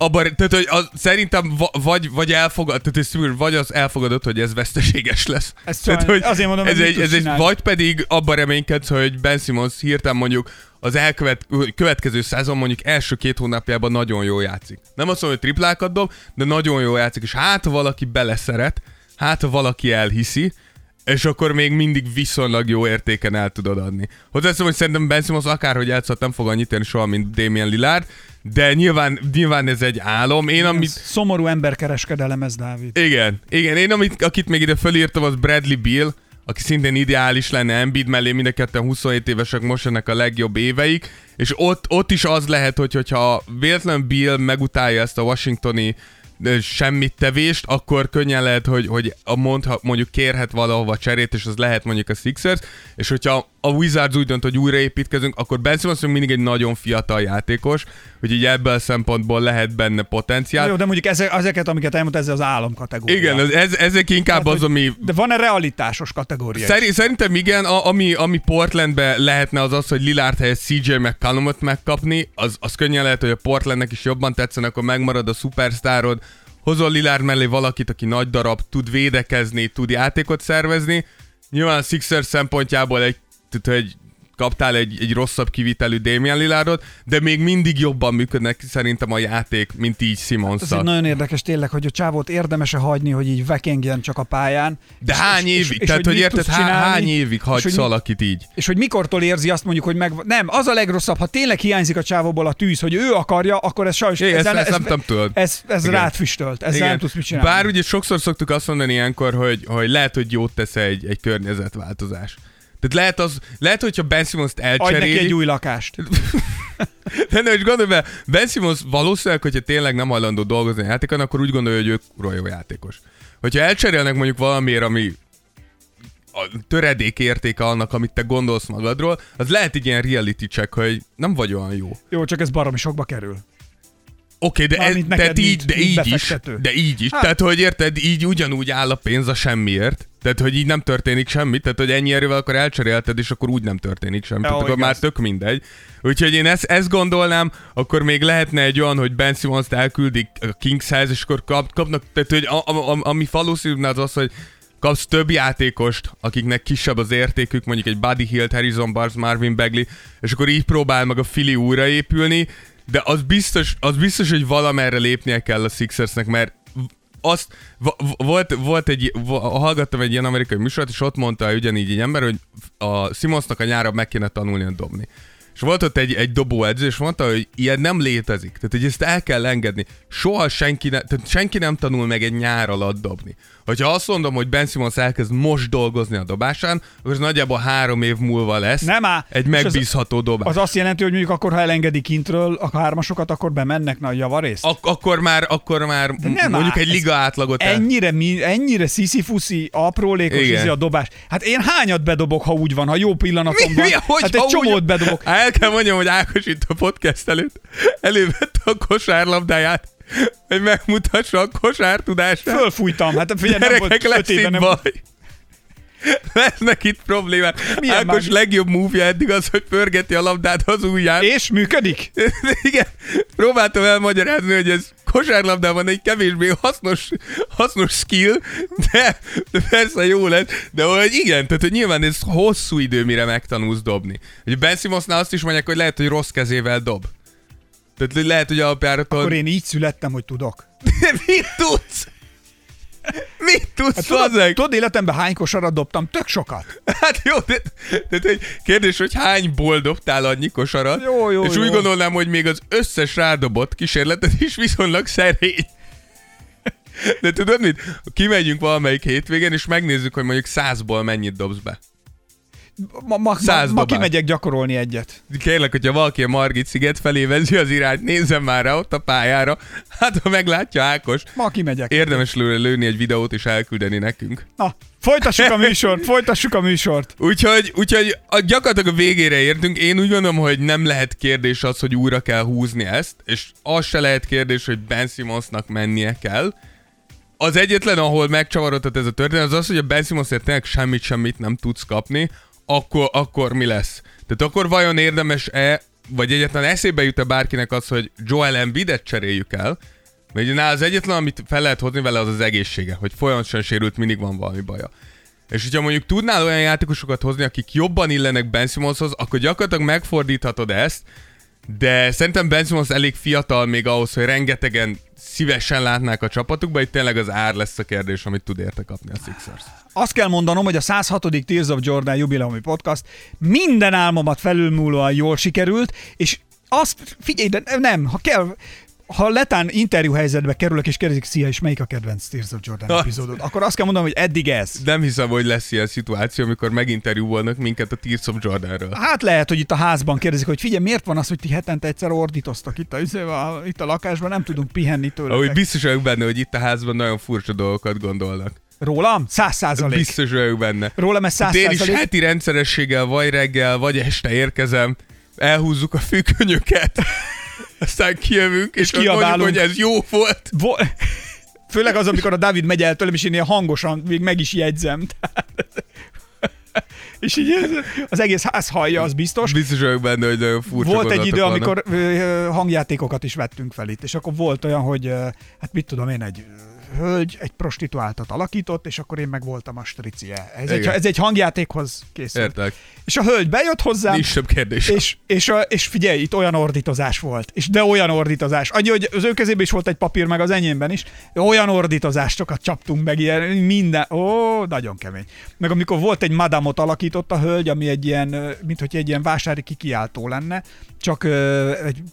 Abban, tehát, hogy az, szerintem va, vagy, vagy elfogad, tehát ez, vagy az elfogadott, hogy ez veszteséges lesz. Ezt tehát, szóval azért mondom, ez hogy egy, ez egy, vagy pedig abban reménykedsz, hogy Ben Simmons hirtelen mondjuk az elkövet, következő szezon mondjuk első két hónapjában nagyon jól játszik. Nem azt mondom, hogy triplákat dob, de nagyon jól játszik, és hát valaki beleszeret, hát valaki elhiszi, és akkor még mindig viszonylag jó értéken el tudod adni. Hozzáteszem, hogy szerintem Ben Simmons akárhogy játszott, nem fog annyit érni soha, mint Damien Lillard, de nyilván, nyilván ez egy álom. Én amit... Szomorú emberkereskedelem ez, Dávid. Igen, igen, én amit, akit még ide fölírtam, az Bradley Beal, aki szintén ideális lenne Embiid mellé, mind a ketten 27 évesek most ennek a legjobb éveik, és ott, ott is az lehet, hogy, hogyha véletlen Bill megutálja ezt a washingtoni semmit tevést, akkor könnyen lehet, hogy, hogy a mondha, mondjuk kérhet valahova cserét, és az lehet mondjuk a Sixers, és hogyha a Wizards úgy dönt, hogy újraépítkezünk, akkor Ben Simmons mindig egy nagyon fiatal játékos, hogy így ebből a szempontból lehet benne potenciál. Jó, de mondjuk ezek, ezeket, amiket elmondta, ez az álom kategória. Igen, ez, ez, ezek inkább Tehát, az, ami De van-e realitásos kategória? is? Szeri, szerintem igen, a, ami, ami Portlandbe lehetne az az, hogy Lillard helyett CJ McCollumot megkapni, az, az könnyen lehet, hogy a Portlandnek is jobban tetszen, akkor megmarad a szupersztárod, hozol Lillard mellé valakit, aki nagy darab, tud védekezni, tud játékot szervezni. Nyilván a Sixers szempontjából egy, tehát, egy kaptál egy, egy rosszabb kivitelű Damian Lillardot, de még mindig jobban működnek szerintem a játék, mint így Ez egy Simonszal. nagyon érdekes tényleg, hogy a csávót érdemese hagyni, hogy így vekengjen csak a pályán. De És- hány évig? és- és Tehát, hogy mit érted, csinálni, hány évig hagysz hogy valakit így? És hogy mikortól érzi azt mondjuk, hogy meg... Nem, az a legrosszabb, ha tényleg hiányzik a csávóból a tűz, hogy ő akarja, akkor ez sajnos... É, ezt- ezzel- ezt nem tudom, tudod. Ez, ez Igen. rád füstölt, ezzel nem tudsz mit csinálni. Bár ugye sokszor szoktuk azt mondani ilyenkor, hogy, hogy lehet, hogy jót tesz egy, egy környezetváltozás. Tehát lehet, az, lehet hogyha Ben Simmons-t Adj neki elcseréli, egy új lakást. de nem, és gondolj be, Ben Simmons valószínűleg, hogyha tényleg nem hajlandó dolgozni a játékon, akkor úgy gondolja, hogy ő jó játékos. Hogyha elcserélnek mondjuk valamiért, ami a töredék értéke annak, amit te gondolsz magadról, az lehet egy ilyen reality check, hogy nem vagy olyan jó. Jó, csak ez baromi sokba kerül. Oké, okay, de, ez, de, neked, így, de így is, de így is. Hát. Tehát, hogy érted, így ugyanúgy áll a pénz a semmiért. Tehát, hogy így nem történik semmi, tehát, hogy ennyi erővel akkor elcserélted, és akkor úgy nem történik semmi. Ja, tehát, akkor igaz. már tök mindegy. Úgyhogy én ezt, ezt gondolnám, akkor még lehetne egy olyan, hogy Ben Simmons-t elküldik a Kingshez, és akkor kap, kapnak, tehát, hogy a, a, a, ami valószínűleg az az, hogy kapsz több játékost, akiknek kisebb az értékük, mondjuk egy Buddy Hield, Harrison Barnes, Marvin Bagley, és akkor így próbál meg a Philly újraépülni, de az biztos, az biztos, hogy valamerre lépnie kell a Sixersnek, mert azt, volt, volt egy, hallgattam egy ilyen amerikai műsort, és ott mondta ugyanígy egy ember, hogy a Simonsnak a nyára meg kéne tanulnia dobni. És volt ott egy, egy dobóedző, és mondta, hogy ilyen nem létezik. Tehát, hogy ezt el kell engedni. Soha senki, ne, tehát senki nem tanul meg egy nyár alatt dobni. Hogyha azt mondom, hogy Ben Simmons elkezd most dolgozni a dobásán, akkor nagyjából három év múlva lesz Nem áll. egy És az- megbízható dobás. Az azt jelenti, hogy mondjuk akkor, ha elengedik kintről a hármasokat, akkor bemennek nagy javarészt? Ak- akkor már, akkor már nem mondjuk áll, egy liga átlagot el- Ennyire, mi, ennyire sziszi-fuszi, aprólékos Igen. izé a dobás. Hát én hányat bedobok, ha úgy van, ha jó pillanatom Mi, van? mi, hogy, hát egy csomót úgy- bedobok. El kell mondjam, hogy Ákos itt a podcast előtt elővette a kosárlabdáját, hogy megmutassa a kosár tudását. Fölfújtam. Hát figyelj, nem volt Gyerekek, öt lesz éve nem baj. Lesznek itt problémák. Milyen Ákos már- legjobb múvja eddig az, hogy pörgeti a labdát az ujján. És működik? Igen, próbáltam elmagyarázni, hogy ez kosárlabdában egy kevésbé hasznos, hasznos skill, de, de persze jó lett, de hogy igen, tehát hogy nyilván ez hosszú idő, mire megtanulsz dobni. Hogy Ben Simmonsnál azt is mondják, hogy lehet, hogy rossz kezével dob. Tehát lehet, hogy alapjáraton... Akkor én így születtem, hogy tudok. Mit tudsz? Mit tudsz, Hát tudod, tudod, életemben hány kosarat dobtam? Tök sokat. Hát jó, de, de, de kérdés, hogy hányból dobtál annyi kosarat? Jó, jó, És jó. úgy gondolnám, hogy még az összes rádobott kísérletet is viszonylag szerény. De tudod mit? Kimegyünk valamelyik hétvégén, és megnézzük, hogy mondjuk százból mennyit dobsz be. Ma, ma, ma, ma kimegyek gyakorolni egyet. Kérlek, hogyha valaki a Margit sziget felé vezzi az irányt, nézzen már rá ott a pályára. Hát, ha meglátja Ákos, Ma kimegyek. érdemes lőle lőni egy videót és elküldeni nekünk. Na, folytassuk a műsort, folytassuk a műsort. Úgyhogy, úgyhogy a, gyakorlatilag a végére értünk. Én úgy gondolom, hogy nem lehet kérdés az, hogy újra kell húzni ezt, és az se lehet kérdés, hogy Ben Simmonsnak mennie kell. Az egyetlen, ahol megcsavarodott ez a történet, az az, hogy a Ben Simmonsért tényleg semmit, semmit nem tudsz kapni, akkor, akkor mi lesz? Tehát akkor vajon érdemes-e, vagy egyetlen eszébe jut-e bárkinek az, hogy Joel Embiidet cseréljük el, mert ugye az egyetlen, amit fel lehet hozni vele, az az egészsége, hogy folyamatosan sérült, mindig van valami baja. És hogyha mondjuk tudnál olyan játékosokat hozni, akik jobban illenek Ben Simmonshoz, akkor gyakorlatilag megfordíthatod ezt, de szerintem Ben Simmons elég fiatal még ahhoz, hogy rengetegen szívesen látnák a csapatukba, itt tényleg az ár lesz a kérdés, amit tud érte kapni a Sixers. Azt kell mondanom, hogy a 106. Tears of Jordan jubileumi podcast minden álmomat felülmúlóan jól sikerült, és azt, figyelj, de nem, ha kell, ha letán interjú helyzetbe kerülök, és kérdezik, szia, és melyik a kedvenc Tears of Jordan epizódod, akkor azt kell mondanom, hogy eddig ez. Nem hiszem, hogy lesz ilyen szituáció, amikor meginterjúvolnak minket a Tears of Jordanről. Hát lehet, hogy itt a házban kérdezik, hogy figyelj, miért van az, hogy ti hetente egyszer ordítoztak itt a, a, itt a lakásban, nem tudunk pihenni tőle. Ahogy biztos vagyok benne, hogy itt a házban nagyon furcsa dolgokat gondolnak. Rólam? Száz százalék. Biztos vagyok benne. Rólam ez száz Hát én is százalék. heti rendszerességgel vagy reggel, vagy este érkezem, elhúzzuk a fűkönyöket, aztán kijövünk, és, és azt mondjuk, kiabálunk. hogy ez jó volt. Vo- Főleg az, amikor a Dávid megy el tőlem, és én ilyen hangosan még meg is jegyzem. Tehát- és így az egész ház hallja, az biztos. Biztos vagyok benne, hogy nagyon furcsa Volt egy idő, vannak. amikor hangjátékokat is vettünk fel itt, és akkor volt olyan, hogy hát mit tudom én, egy hölgy egy prostituáltat alakított, és akkor én meg voltam a stricie. Ez, egy, ez egy hangjátékhoz készült. Értek. És a hölgy bejött hozzám, Nincs több kérdés. és, és, a, és figyelj, itt olyan ordítozás volt. És de olyan ordítozás. Annyi, hogy az ő kezében is volt egy papír, meg az enyémben is. Olyan ordítozásokat csaptunk meg, ilyen minden. Ó, nagyon kemény. Meg amikor volt egy madamot alakított a hölgy, ami egy ilyen, mint hogy egy ilyen vásári kikiáltó lenne, csak ö, egy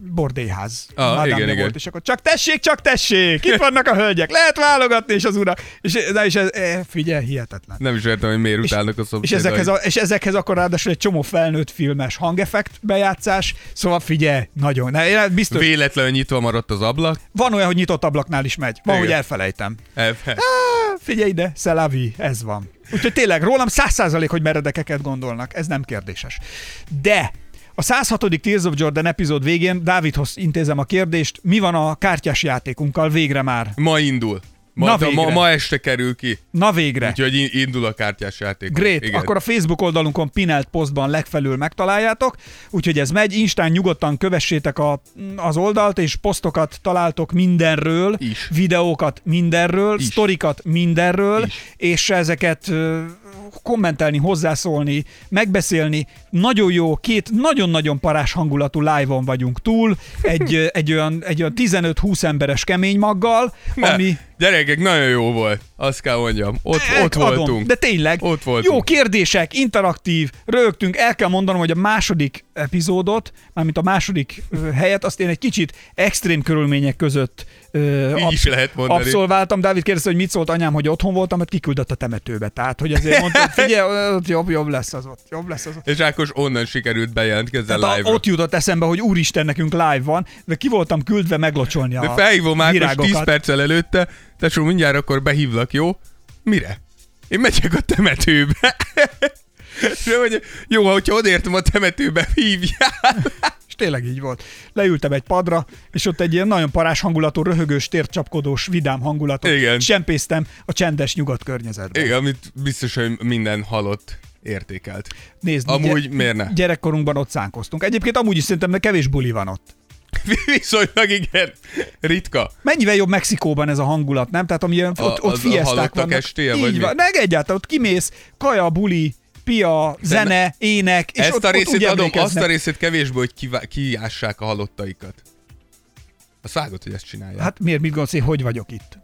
bordélyház. Ah, madamja igen, igen. volt, és akkor csak tessék, csak tessék, itt vannak a hölgyek, lehet válogatni, és az urak. És, de és ez, eh, figyelj, hihetetlen. Nem is értem, hogy miért És- utálnak a És szomszédai. ezekhez, a, és ezekhez akkor ráadásul egy csomó felnőtt filmes hangeffekt bejátszás, szóval figyelj, nagyon. Ne, én biztos, Véletlenül nyitva maradt az ablak. van olyan, hogy nyitott ablaknál is megy. Van, Igen. hogy elfelejtem. Elfe- Á, figyelj ide, szelavi, ez van. Úgyhogy tényleg rólam száz százalék, hogy meredekeket gondolnak, ez nem kérdéses. De a 106. Tears of Jordan epizód végén Dávidhoz intézem a kérdést, mi van a kártyás játékunkkal végre már? Ma indul. Ma, Na ma, végre. ma este kerül ki. Na végre. Úgyhogy in- indul a kártyás játék. Great, Igen. akkor a Facebook oldalunkon pinelt posztban legfelül megtaláljátok, úgyhogy ez megy, Instán nyugodtan kövessétek a, az oldalt, és posztokat találtok mindenről, Is. videókat mindenről, Is. sztorikat mindenről, Is. és ezeket kommentelni, hozzászólni, megbeszélni. Nagyon jó, két nagyon-nagyon parás hangulatú live-on vagyunk túl, egy, egy olyan, egy olyan 15-20 emberes kemény maggal, ami... Gyerekek, nagyon jó volt. Azt kell mondjam. Ott, ott Adom, voltunk. De tényleg, Ott voltunk. jó kérdések, interaktív, rögtünk. El kell mondanom, hogy a második epizódot, mármint a második helyet, azt én egy kicsit extrém körülmények között ö, Így is lehet mondani. abszolváltam. Dávid kérdezte, hogy mit szólt anyám, hogy otthon voltam, mert kiküldött a temetőbe. Tehát, hogy azért mondtam, hogy figyelj, ott jobb, jobb lesz az ott, jobb lesz az ott. És Ákos onnan sikerült bejelentkezni live ott jutott eszembe, hogy úristen, nekünk live van, de ki voltam küldve meglocsolni a De felhívom Ákos 10 virágokat. perccel előtte, tesó, mindjárt akkor behívlak, jó? Mire? Én megyek a temetőbe. De hogy jó, hogyha odértem a temetőbe, hívjál. És tényleg így volt. Leültem egy padra, és ott egy ilyen nagyon parás hangulatú, röhögős, tércsapkodós, vidám hangulatot Igen. sempésztem a csendes nyugat környezetben. Igen, amit biztos, hogy minden halott értékelt. Nézd, Amúgy miért ne? Gyerekkorunkban ott szánkoztunk. Egyébként amúgy is szerintem kevés buli van ott. Viszonylag igen, ritka. Mennyivel jobb Mexikóban ez a hangulat, nem? Tehát amilyen ott, A- ott a fieszták halottak vannak. estéje, Így vagy van. Meg egyáltalán, ott kimész, kaja, buli, pia, zene, ének, és Ezt ott, a ott részét úgy adom, azt a részét kevésbé, hogy kivá- kiássák a halottaikat. Azt vágod, hogy ezt csinálják. Hát miért, mit gondolsz, én hogy vagyok itt?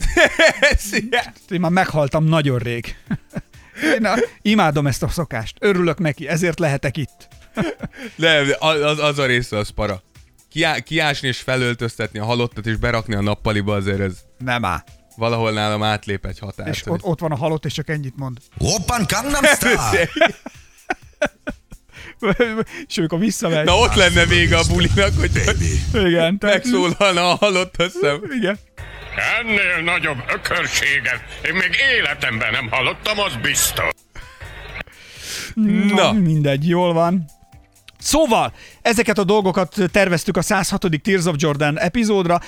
Én már meghaltam nagyon rég. Én a, imádom ezt a szokást. Örülök neki, ezért lehetek itt. nem, az, az a része az para. Kiá, kiásni és felöltöztetni a halottat és berakni a nappaliba azért ez Nem áll. valahol nálam átlép egy határt. És ott, ott van a halott, és csak ennyit mond. Oppan Gangnam Style! és amikor visszamegy. Na ott lenne vége a bulinak, hogy Igen. megszólalna a halott, azt hiszem. Igen. Ennél nagyobb ökörséget én még életemben nem hallottam, az biztos. Na. Na. Mindegy, jól van. Szóval, ezeket a dolgokat terveztük a 106. Tears of Jordan epizódra.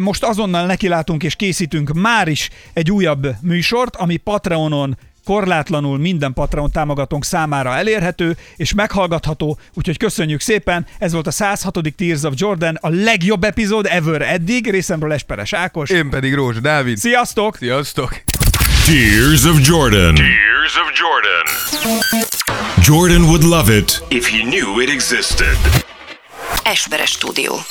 Most azonnal nekilátunk és készítünk már is egy újabb műsort, ami Patreonon korlátlanul minden Patreon támogatónk számára elérhető és meghallgatható, úgyhogy köszönjük szépen. Ez volt a 106. Tears of Jordan, a legjobb epizód ever eddig. Részemről Esperes Ákos. Én pedig Rózs Dávid. Sziasztok! Sziasztok! Tears of Jordan. Tears of Jordan. Jordan would love it If he knew it existed. Esperes stúdió.